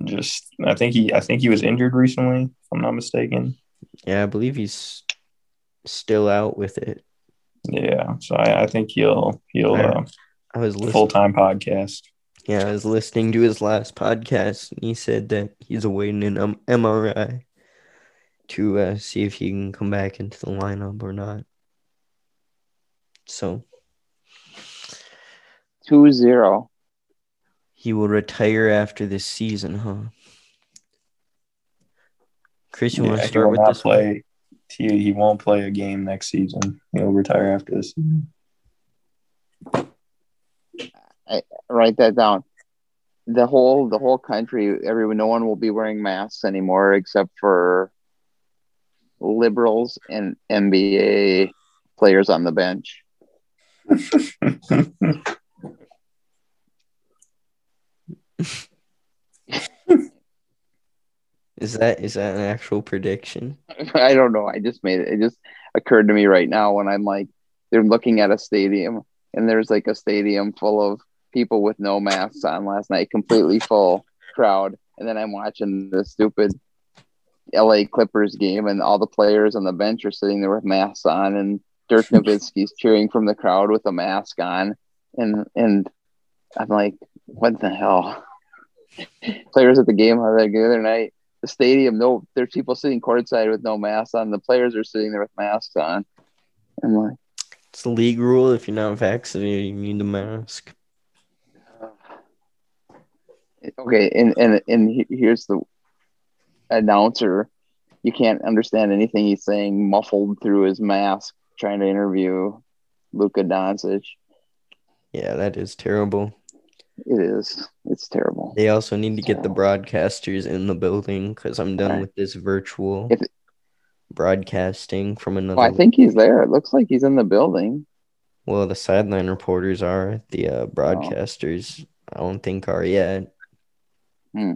just I think he I think he was injured recently, if I'm not mistaken. Yeah, I believe he's still out with it. Yeah. So I, I think he'll he'll uh, I was full time podcast. Yeah, I was listening to his last podcast, and he said that he's awaiting an um, MRI to uh, see if he can come back into the lineup or not. So Two zero. He will retire after this season, huh? Chris, you want to start with not this? one? play he, he won't play a game next season. He'll retire after this season. Write that down. The whole the whole country, everyone, no one will be wearing masks anymore except for liberals and NBA players on the bench. *laughs* *laughs* Is that is that an actual prediction? *laughs* I don't know. I just made it. It just occurred to me right now when I'm like, they're looking at a stadium and there's like a stadium full of people with no masks on last night, completely full crowd. And then I'm watching the stupid LA Clippers game and all the players on the bench are sitting there with masks on and Dirk *laughs* Nowitzki's cheering from the crowd with a mask on. And, and I'm like, what the hell? Players at the game the other night the stadium, no, there's people sitting courtside with no masks on. The players are sitting there with masks on. I'm like, It's the league rule. If you're not vaccinated, you need the mask. okay, and and and here's the announcer. You can't understand anything he's saying, muffled through his mask, trying to interview Luka Doncic. Yeah, that is terrible. It is. It's terrible. They also need to get the broadcasters in the building because I'm done with this virtual If- broadcasting from another. Well, I think he's there. It looks like he's in the building. Well, the sideline reporters are. The uh, broadcasters, I don't think are yet. Hmm.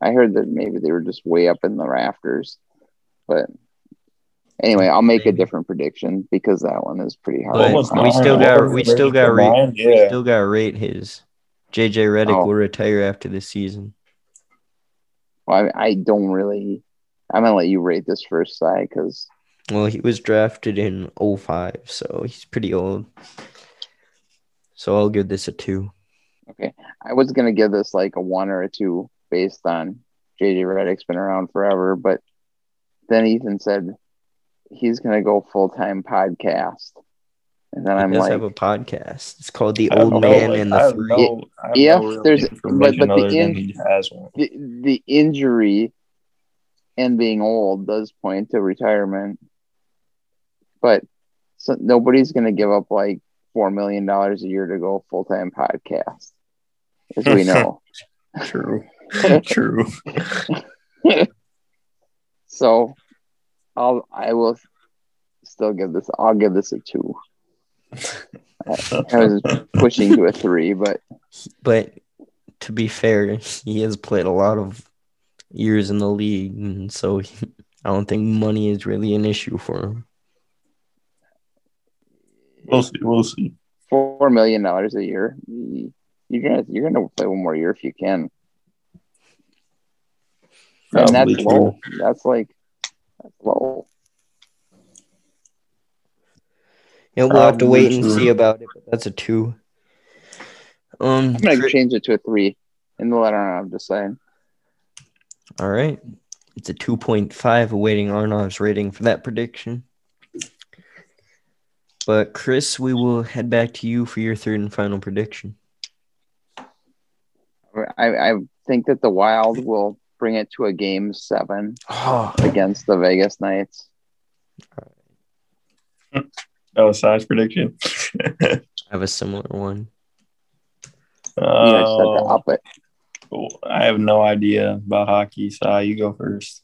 I heard that maybe they were just way up in the rafters, but anyway, I'll make a different prediction because that one is pretty hard. But we nine. still got we still got rate nine, we still got rate his. JJ Redick Oh. will retire after this season. Well, I, I don't really. I'm gonna let you rate this first side because Well, he was drafted in 05, so he's pretty old. So I'll give this a two. Okay, I was gonna give this like a one or a two based on JJ Redick's been around forever, but then Ethan said he's gonna go full time podcast, and then He I'm does like, have a podcast. It's called The Old no- Man like, and the have Three. no- I If no there's- but- but the in- has one. the the injury and being old does point to retirement, but so nobody's gonna give up like four million dollars a year to go full time podcast. as we *laughs* know. True. *laughs* True. *laughs* so, I'll I will still give this. I'll give this a two. I, I was pushing to a three, but But to be fair, he has played a lot of years in the league, and so he, *laughs* I don't think money is really an issue for him. We'll see. We'll see. four million dollars a year. you- You're gonna you're gonna play one more year if you can, and that's true. low. That's like that's low. Yeah, we'll have to Probably wait and true. see about it. But that's a two. Um, I'm gonna Chris- change it to a three in the letter. I'm just saying. all right. It's a two point five, awaiting Arnav's rating for that prediction. But Chris, we will head back to you for your third and final prediction. I, I think that the Wild will bring it to a game seven Oh, against the Vegas Knights. Oh, size prediction. *laughs* I have a similar one. You know, just have Oh, up it. cool. I have no idea about hockey, so you go first.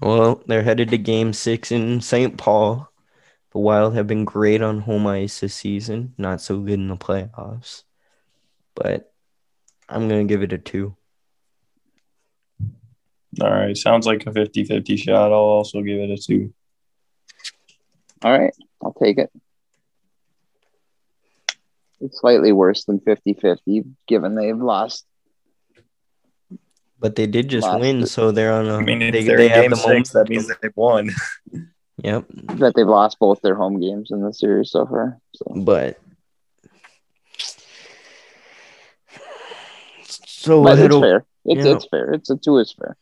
Well, they're headed to game six in St. Paul. The Wild have been great on home ice this season, not so good in the playoffs. But I'm going to give it a two. All right. Sounds like a 50 50 shot. I'll also give it a two. All right, I'll take it. It's slightly worse than 50-50, given they've lost. But they did just Last- win, so they're on a. I mean, if they, they're they in have game the six, that means that they've won. *laughs* Yep. That they've lost both their home games in the series so far. So But. So but it's fair. It's yeah. it's fair. It's a two is fair.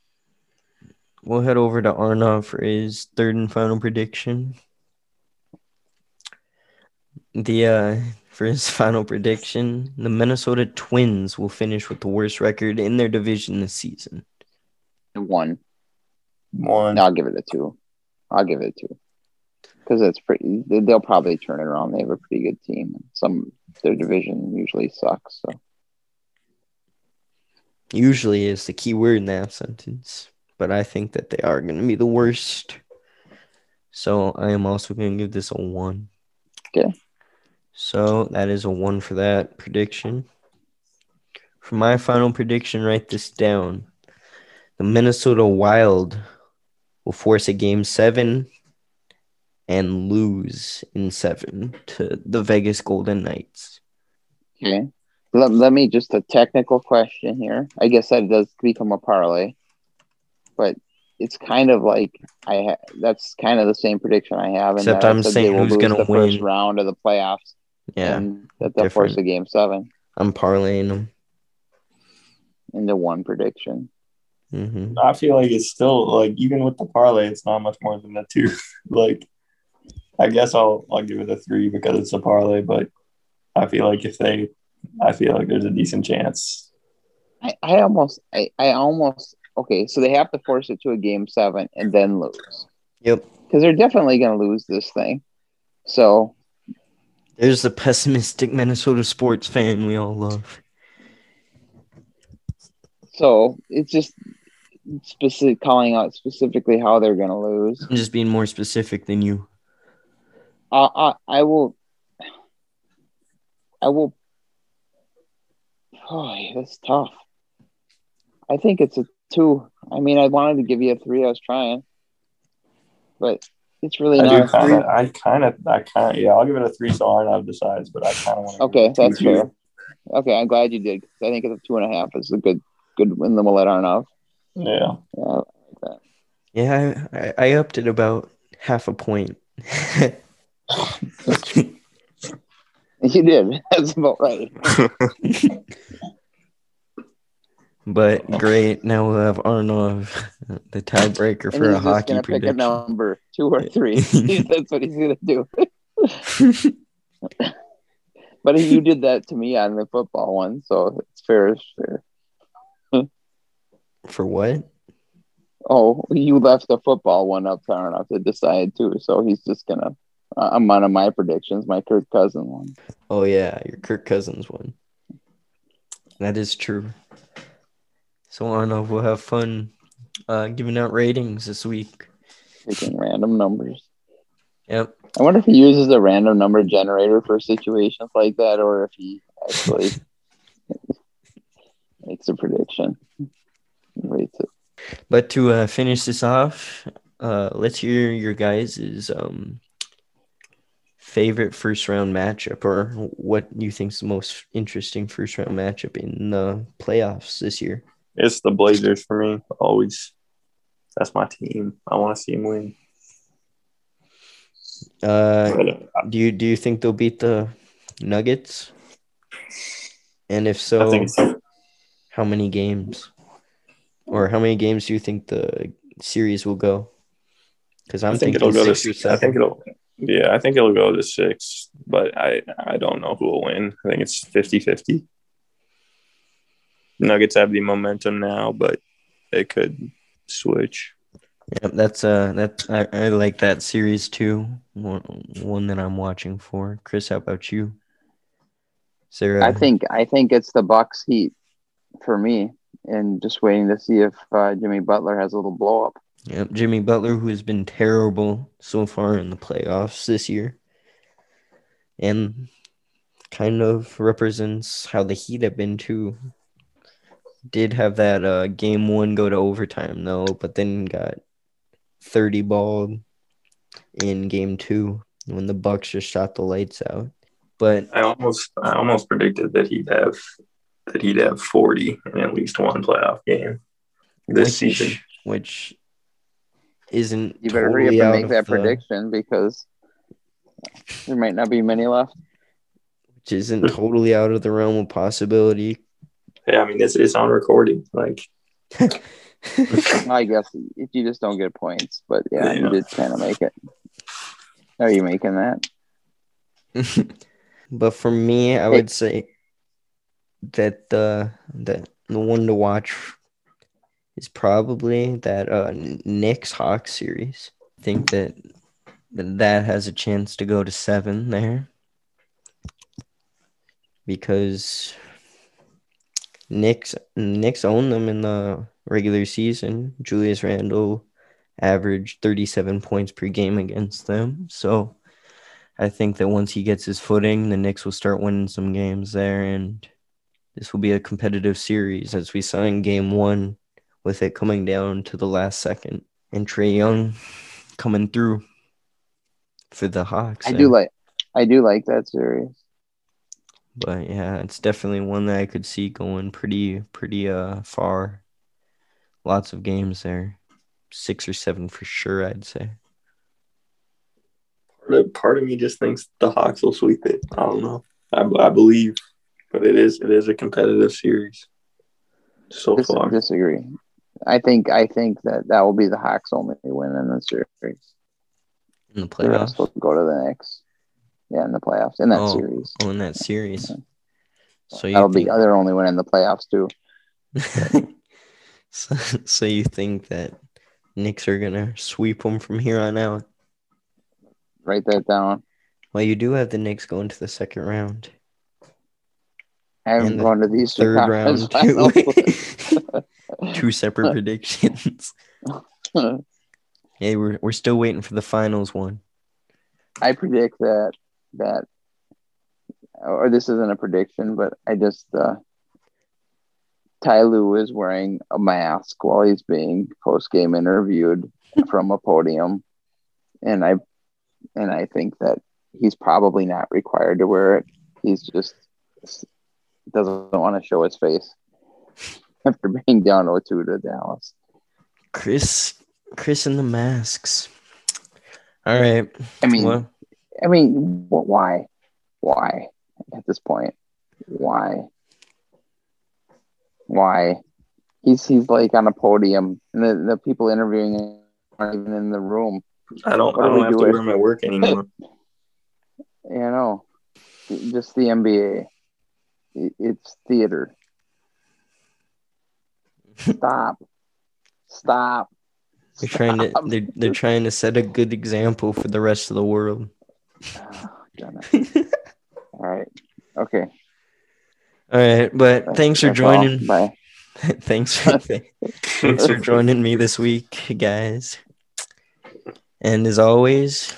We'll head over to Arnav for his third and final prediction. The uh for his *laughs* final prediction, the Minnesota Twins will finish with the worst record in their division this season. One. One. I'll give it a two. I'll give it a two. Because it's pretty. they- They'll probably turn it around. They have a pretty good team. Some their division usually sucks. So Usually is the key word in that sentence, but I think that they are going to be the worst. So I am also going to give this a one. Okay. So that is a one for that prediction. For my final prediction, write this down. The Minnesota Wild will force a game seven and lose in seven to the Vegas Golden Knights. okay. Let, let me just a technical question here. I guess that does become a parlay, but it's kind of like I ha- that's kind of the same prediction I have. Except that I I'm saying who's gonna the first round of the playoffs. Yeah, and that they'll force a game seven I'm parlaying them. into one prediction. hmm I feel like it's still like even with the parlay, it's not much more than a two. *laughs* like, I guess I'll I'll give it a three because it's a parlay, but I feel like if they, I feel like there's a decent chance. I, I almost I, I almost okay, so they have to force it to a game seven and then lose. Yep. Because they're definitely gonna lose this thing. So There's the pessimistic Minnesota sports fan we all love. so it's just specific calling out specifically how they're gonna lose. I'm just being more specific than you. I I, I will I will *sighs* Oh, that's tough. I think it's a two. I mean, I wanted to give you a three. I was trying, but it's really I not do a kind three. of, I kind of, I kind of, yeah, I'll give it a three so Arnav decides, but I kind of want to. Okay, that's fair. Okay, I'm glad you did. 'cause I think it's a two and a half is a good good win. Then we'll let Arnav. Yeah. Yeah, Yeah, I, I, I upped it about half a point. *laughs* you did. *laughs* That's about right. *laughs* but great. Now we'll have Arnav, *laughs* the tiebreaker for a hockey gonna pick a prediction. number, two or three. *laughs* *laughs* That's what he's gonna do. But you did that to me on the football one, so it's fair. It's fair. for what? Oh, you left the football one up to Arnav to decide too, so he's just gonna. Uh, I'm on my predictions, my Kirk Cousin one. Oh yeah, your Kirk Cousins one. That is true. So Arno, we'll have fun uh, giving out ratings this week. Picking random numbers. Yep. I wonder if he uses a random number generator for situations like that, or if he actually *laughs* makes a prediction. Rates it. But to uh, finish this off, uh, let's hear your guys' um, favorite first round matchup or what you think is the most interesting first round matchup in the playoffs this year. It's the Blazers for me. Always. That's my team. I want to see them win. Uh, uh, do you do you think they'll beat the Nuggets? And if so, it's, how many games? Or how many games do you think the series will go? Because I'm I think thinking it'll go to. six or I think it'll. Yeah, I think it'll go to six, but I I don't know who will win. I think it's 50-50. Nuggets have the momentum now, but they could switch. Yeah, that's uh that I, I like that series too. One, one that I'm watching for. Chris, how about you? Sarah, I think I think it's the Bucks Heat for me, and just waiting to see if uh, Jimmy Butler has a little blow up. Yep, Jimmy Butler, who has been terrible so far in the playoffs this year, and kind of represents how the Heat have been too. Did have that uh, game one go to overtime though, but then got thirty balled in game two when the Bucks just shot the lights out. But I almost I almost predicted that he'd have that he'd have 40 in at least one playoff game this which, season. which isn't You better totally hurry up and make that the- prediction because there might not be many left. which isn't totally out of the realm of possibility. Yeah, I mean it's it's on recording. Like *laughs* I guess if you just don't get points, but yeah, you Yeah. did kind of make it. Are you making that? *laughs* but for me, I would say that the the the one to watch is probably that uh Knicks Hawks series. I think that that that has a chance to go to seven there because Knicks Knicks own them in the regular season. Julius Randle averaged 37 points per game against them. So I think that once he gets his footing, the Knicks will start winning some games there and this will be a competitive series as we saw in game 1 with it coming down to the last second and Trae Young coming through for the Hawks. I there. do like, I do like that series. But yeah, it's definitely one that I could see going pretty pretty uh far. Lots of games there. Six or seven for sure, I'd say. part of, part of me just thinks the Hawks will sweep it. I don't know. I, I believe, but it is it is a competitive series so Dis- far. disagree. I think I think that that will be the Hawks' only win in the series. In the The rest playoffs. will go to the Knicks. Yeah, in the playoffs in that Oh, series. Oh, in that series. So you That'll be think, their only win in the playoffs too. *laughs* so, so you think that Knicks are gonna sweep them from here on out? Write that down. Well, you do have the Knicks going to the second round. I haven't gone to these Third round *laughs* too. *laughs* Two separate predictions. Hey, we're we're still waiting for the finals one. I predict that that, or this isn't a prediction, but I just uh, Ty Lue is wearing a mask while he's being post game interviewed *laughs* from a podium, and I and I think that he's probably not required to wear it. He's just doesn't want to show his face *laughs* after being down 0-2 to Dallas. Chris, Chris and the masks. All right. I mean, well, I mean, wh- why? Why at this point? Why? Why? He's he's like on a podium, and the, the people interviewing him aren't even in the room. I don't What I do don't have do to with- wear my work anymore. *laughs* You know, just the NBA. It's theater. Stop. Stop. they're trying to they're, they're trying to set a good example for the rest of the world. Oh. *laughs* All right. Okay. All right, but thanks for That's all. joining. Bye. thanks for *laughs* *laughs* thanks for joining me this week, guys. And as always,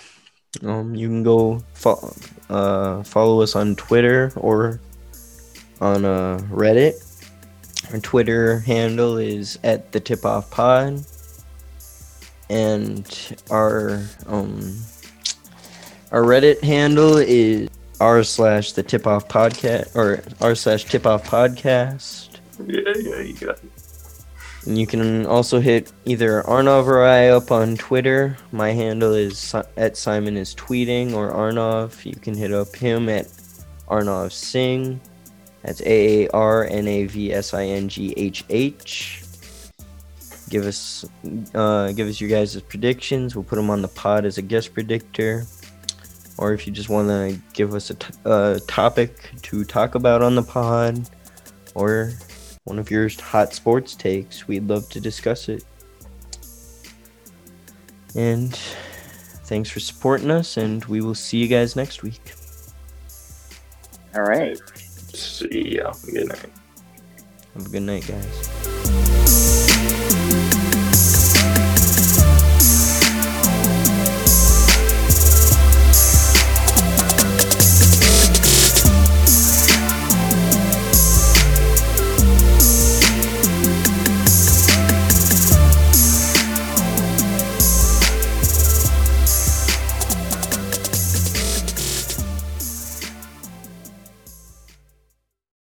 um, you can go fo- uh, follow us on Twitter or on uh, Reddit. Our Twitter handle is at the Tip Off Pod, and our um, our Reddit handle is r slash the Tip Off Podcast or r slash Tip Off Podcast. Yeah, yeah, you got it. And you can also hit either Arnav or I up on Twitter. My handle is at Simon is tweeting or Arnav. You can hit up him at Arnav Singh. That's A A R N A V S I N G H H. Give us, uh, give us your guys' predictions. We'll put them on the pod as a guest predictor. Or if you just want to give us a t- uh, topic to talk about on the pod, or one of your hot sports takes. We'd love to discuss it. And thanks for supporting us, and we will see you guys next week. All right. See ya. Good night. Have a good night, guys.